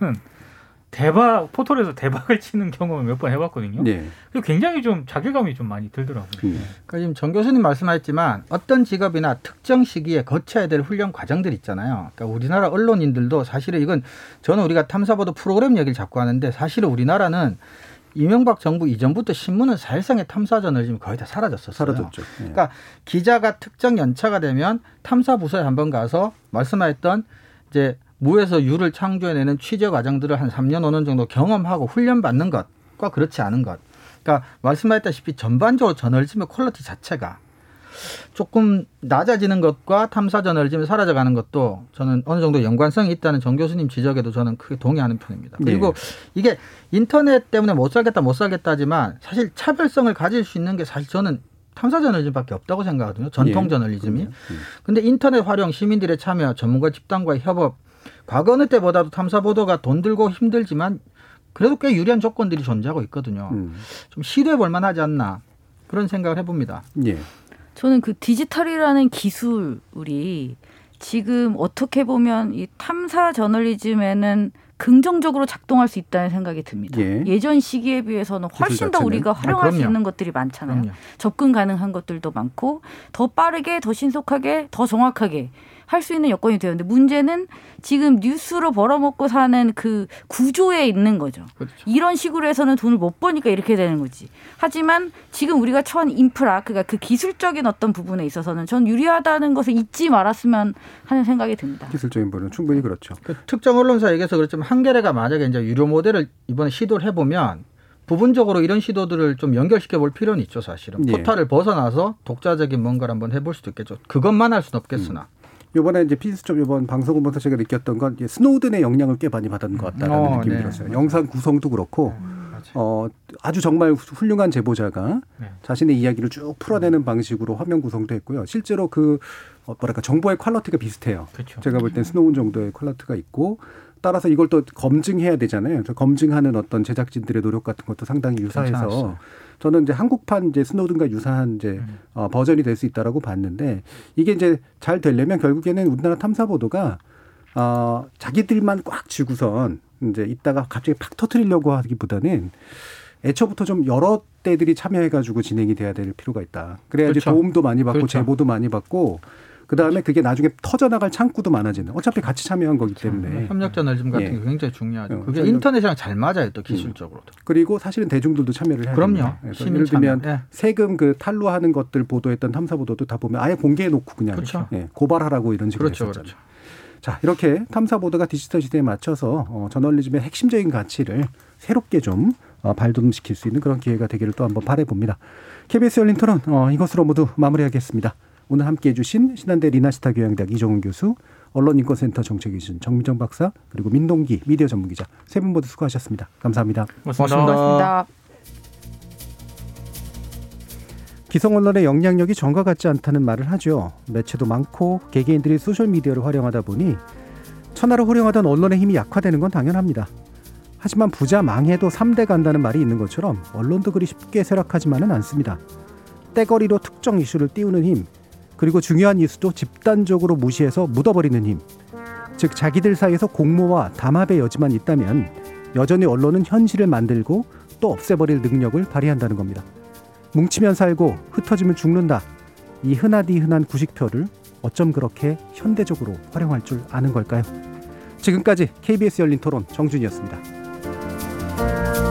대박 포털에서 대박을 치는 경험을 몇 번 해봤거든요. 예. 그리고 굉장히 좀 자괴감이 좀 많이 들더라고요. 음. 그러니까 지금 정 교수님 말씀하셨지만 어떤 직업이나 특정 시기에 거쳐야 될 훈련 과정들 있잖아요. 그러니까 우리나라 언론인들도 사실은 이건 저는 우리가 탐사보도 프로그램 얘기를 자꾸 하는데 사실은 우리나라는 이명박 정부 이전부터 신문은 사실상의 탐사 저널리즘이 거의 다 사라졌었어요. 사라졌죠. 예. 그러니까 기자가 특정 연차가 되면 탐사 부서에 한번 가서 말씀하셨던 이제 무에서 유를 창조해내는 취재 과정들을 한 3년 5년 정도 경험하고 훈련 받는 것과 그렇지 않은 것. 그러니까 말씀하셨다시피 전반적으로 저널리즘의 quality 자체가 조금 낮아지는 것과 탐사 저널리즘이 사라져가는 것도 저는 어느 정도 연관성이 있다는 정 교수님 지적에도 저는 크게 동의하는 편입니다. 그리고 이게 인터넷 때문에 못 살겠다 못 살겠다 하지만 사실 차별성을 가질 수 있는 게 사실 저는 탐사 저널리즘밖에 없다고 생각하거든요. 전통 예. 저널리즘이. 음. 근데 인터넷 활용, 시민들의 참여, 전문가 집단과의 협업, 과거 어느 때보다도 탐사 보도가 돈 들고 힘들지만 그래도 꽤 유리한 조건들이 존재하고 있거든요. 음. 좀 시도해 볼 만하지 않나 그런 생각을 해봅니다. 예. 저는 그 디지털이라는 기술이 지금 어떻게 보면 이 탐사 저널리즘에는 긍정적으로 작동할 수 있다는 생각이 듭니다. 예. 전 시기에 비해서는 훨씬 더? 우리가 아, 활용할 수 그럼요. 있는 것들이 많잖아요. 그럼요. 접근 가능한 것들도 많고 더 빠르게 더 신속하게 더 정확하게 할 수 있는 여건이 되었는데 문제는 지금 뉴스로 벌어먹고 사는 그 구조에 있는 거죠. 그렇죠. 이런 식으로 해서는 돈을 못 버니까 이렇게 되는 거지. 하지만 지금 우리가 처한 인프라, 그러니까 그 기술적인 어떤 부분에 있어서는 전 유리하다는 것을 잊지 말았으면 하는 생각이 듭니다. 기술적인 부분은 충분히 그렇죠. 그 특정 언론사 얘기해서 그렇지만 한겨레가 만약에 이제 유료 모델을 이번에 시도를 해보면 부분적으로 이런 시도들을 좀 연결시켜 볼 필요는 있죠, 사실은. 예. 포탈을 벗어나서 독자적인 뭔가를 한번 해볼 수도 있겠죠. 그것만 할 수는 없겠으나. 요번에 이제 이번 방송을 보면서 제가 느꼈던 건 스노든의 영향을 꽤 많이 받은 것 같다라는 어, 느낌이 네. 들었어요. 영상 구성도 그렇고 어 아주 정말 훌륭한 제보자가 네. 자신의 이야기를 쭉 풀어내는 방식으로 화면 구성도 했고요. 실제로 그 어, 뭐랄까 정보의 quality가 비슷해요. 그렇죠. 제가 볼 땐 스노든 정도의 quality가 있고 따라서 이걸 또 검증해야 되잖아요. 그래서 검증하는 어떤 제작진들의 노력 같은 것도 상당히 유사해서 괜찮았어요. 저는 이제 한국판 이제 스노든과 유사한 이제 어, 버전이 될 수 있다라고 봤는데 이게 이제 잘 되려면 결국에는 우리나라 탐사 보도가 어, 자기들만 꽉 쥐고선 이제 이따가 갑자기 팍 터트리려고 하기보다는 애초부터 좀 여러 때들이 참여해가지고 진행이 돼야 될 필요가 있다. 그래야지 그렇죠. 도움도 많이 받고 그렇죠. 제보도 많이 받고 그 다음에 그게 나중에 터져나갈 창구도 많아지는. 어차피 같이 참여한 거기 때문에. 협력 저널리즘 같은 예. 게 굉장히 중요하죠. 어, 그게 저희는- 인터넷이랑 잘 맞아요, 또 기술적으로도. 그리고 사실은 대중들도 참여를 해야 그럼요. 예를 들면. 예. 세금 그 탈루하는 것들 보도했던 탐사 보도도 다 보면 아예 공개해 놓고 그냥 그렇죠. 예, 고발하라고 이런 식으로 그렇죠, 했었잖아요. 그렇죠. 자 이렇게 탐사 보도가 디지털 시대에 맞춰서 어, 저널리즘의 핵심적인 가치를 새롭게 좀 어, 발돋움시킬 수 있는 그런 기회가 되기를 또 한번 바라봅니다. KBS 열린 토론 어, 이것으로 모두 마무리하겠습니다. 오늘 함께해 주신 신한대 리나시타 교양대학 이종훈 교수, 언론인권센터 정책위준 정미정 박사, 그리고 민동기 미디어 전문기자 세 분 모두 수고하셨습니다. 감사합니다. 고맙습니다. 고맙습니다. 기성 언론의 영향력이 전과 같지 않다는 말을 하죠. 매체도 많고 개개인들이 소셜 미디어를 활용하다 보니 천하를 호령하던 언론의 힘이 약화되는 건 당연합니다. 하지만 부자 망해도 3대 간다는 말이 있는 것처럼 언론도 그리 쉽게 쇠락하지만은 않습니다. 떼거리로 특정 이슈를 띄우는 힘, 그리고 중요한 이슈도 집단적으로 무시해서 묻어버리는 힘. 즉 자기들 사이에서 공모와 담합의 여지만 있다면 여전히 언론은 현실을 만들고 또 없애버릴 능력을 발휘한다는 겁니다. 뭉치면 살고 흩어지면 죽는다. 이 흔하디 흔한 구식표를 어쩜 그렇게 현대적으로 활용할 줄 아는 걸까요? 지금까지 KBS 열린 토론 정준이었습니다.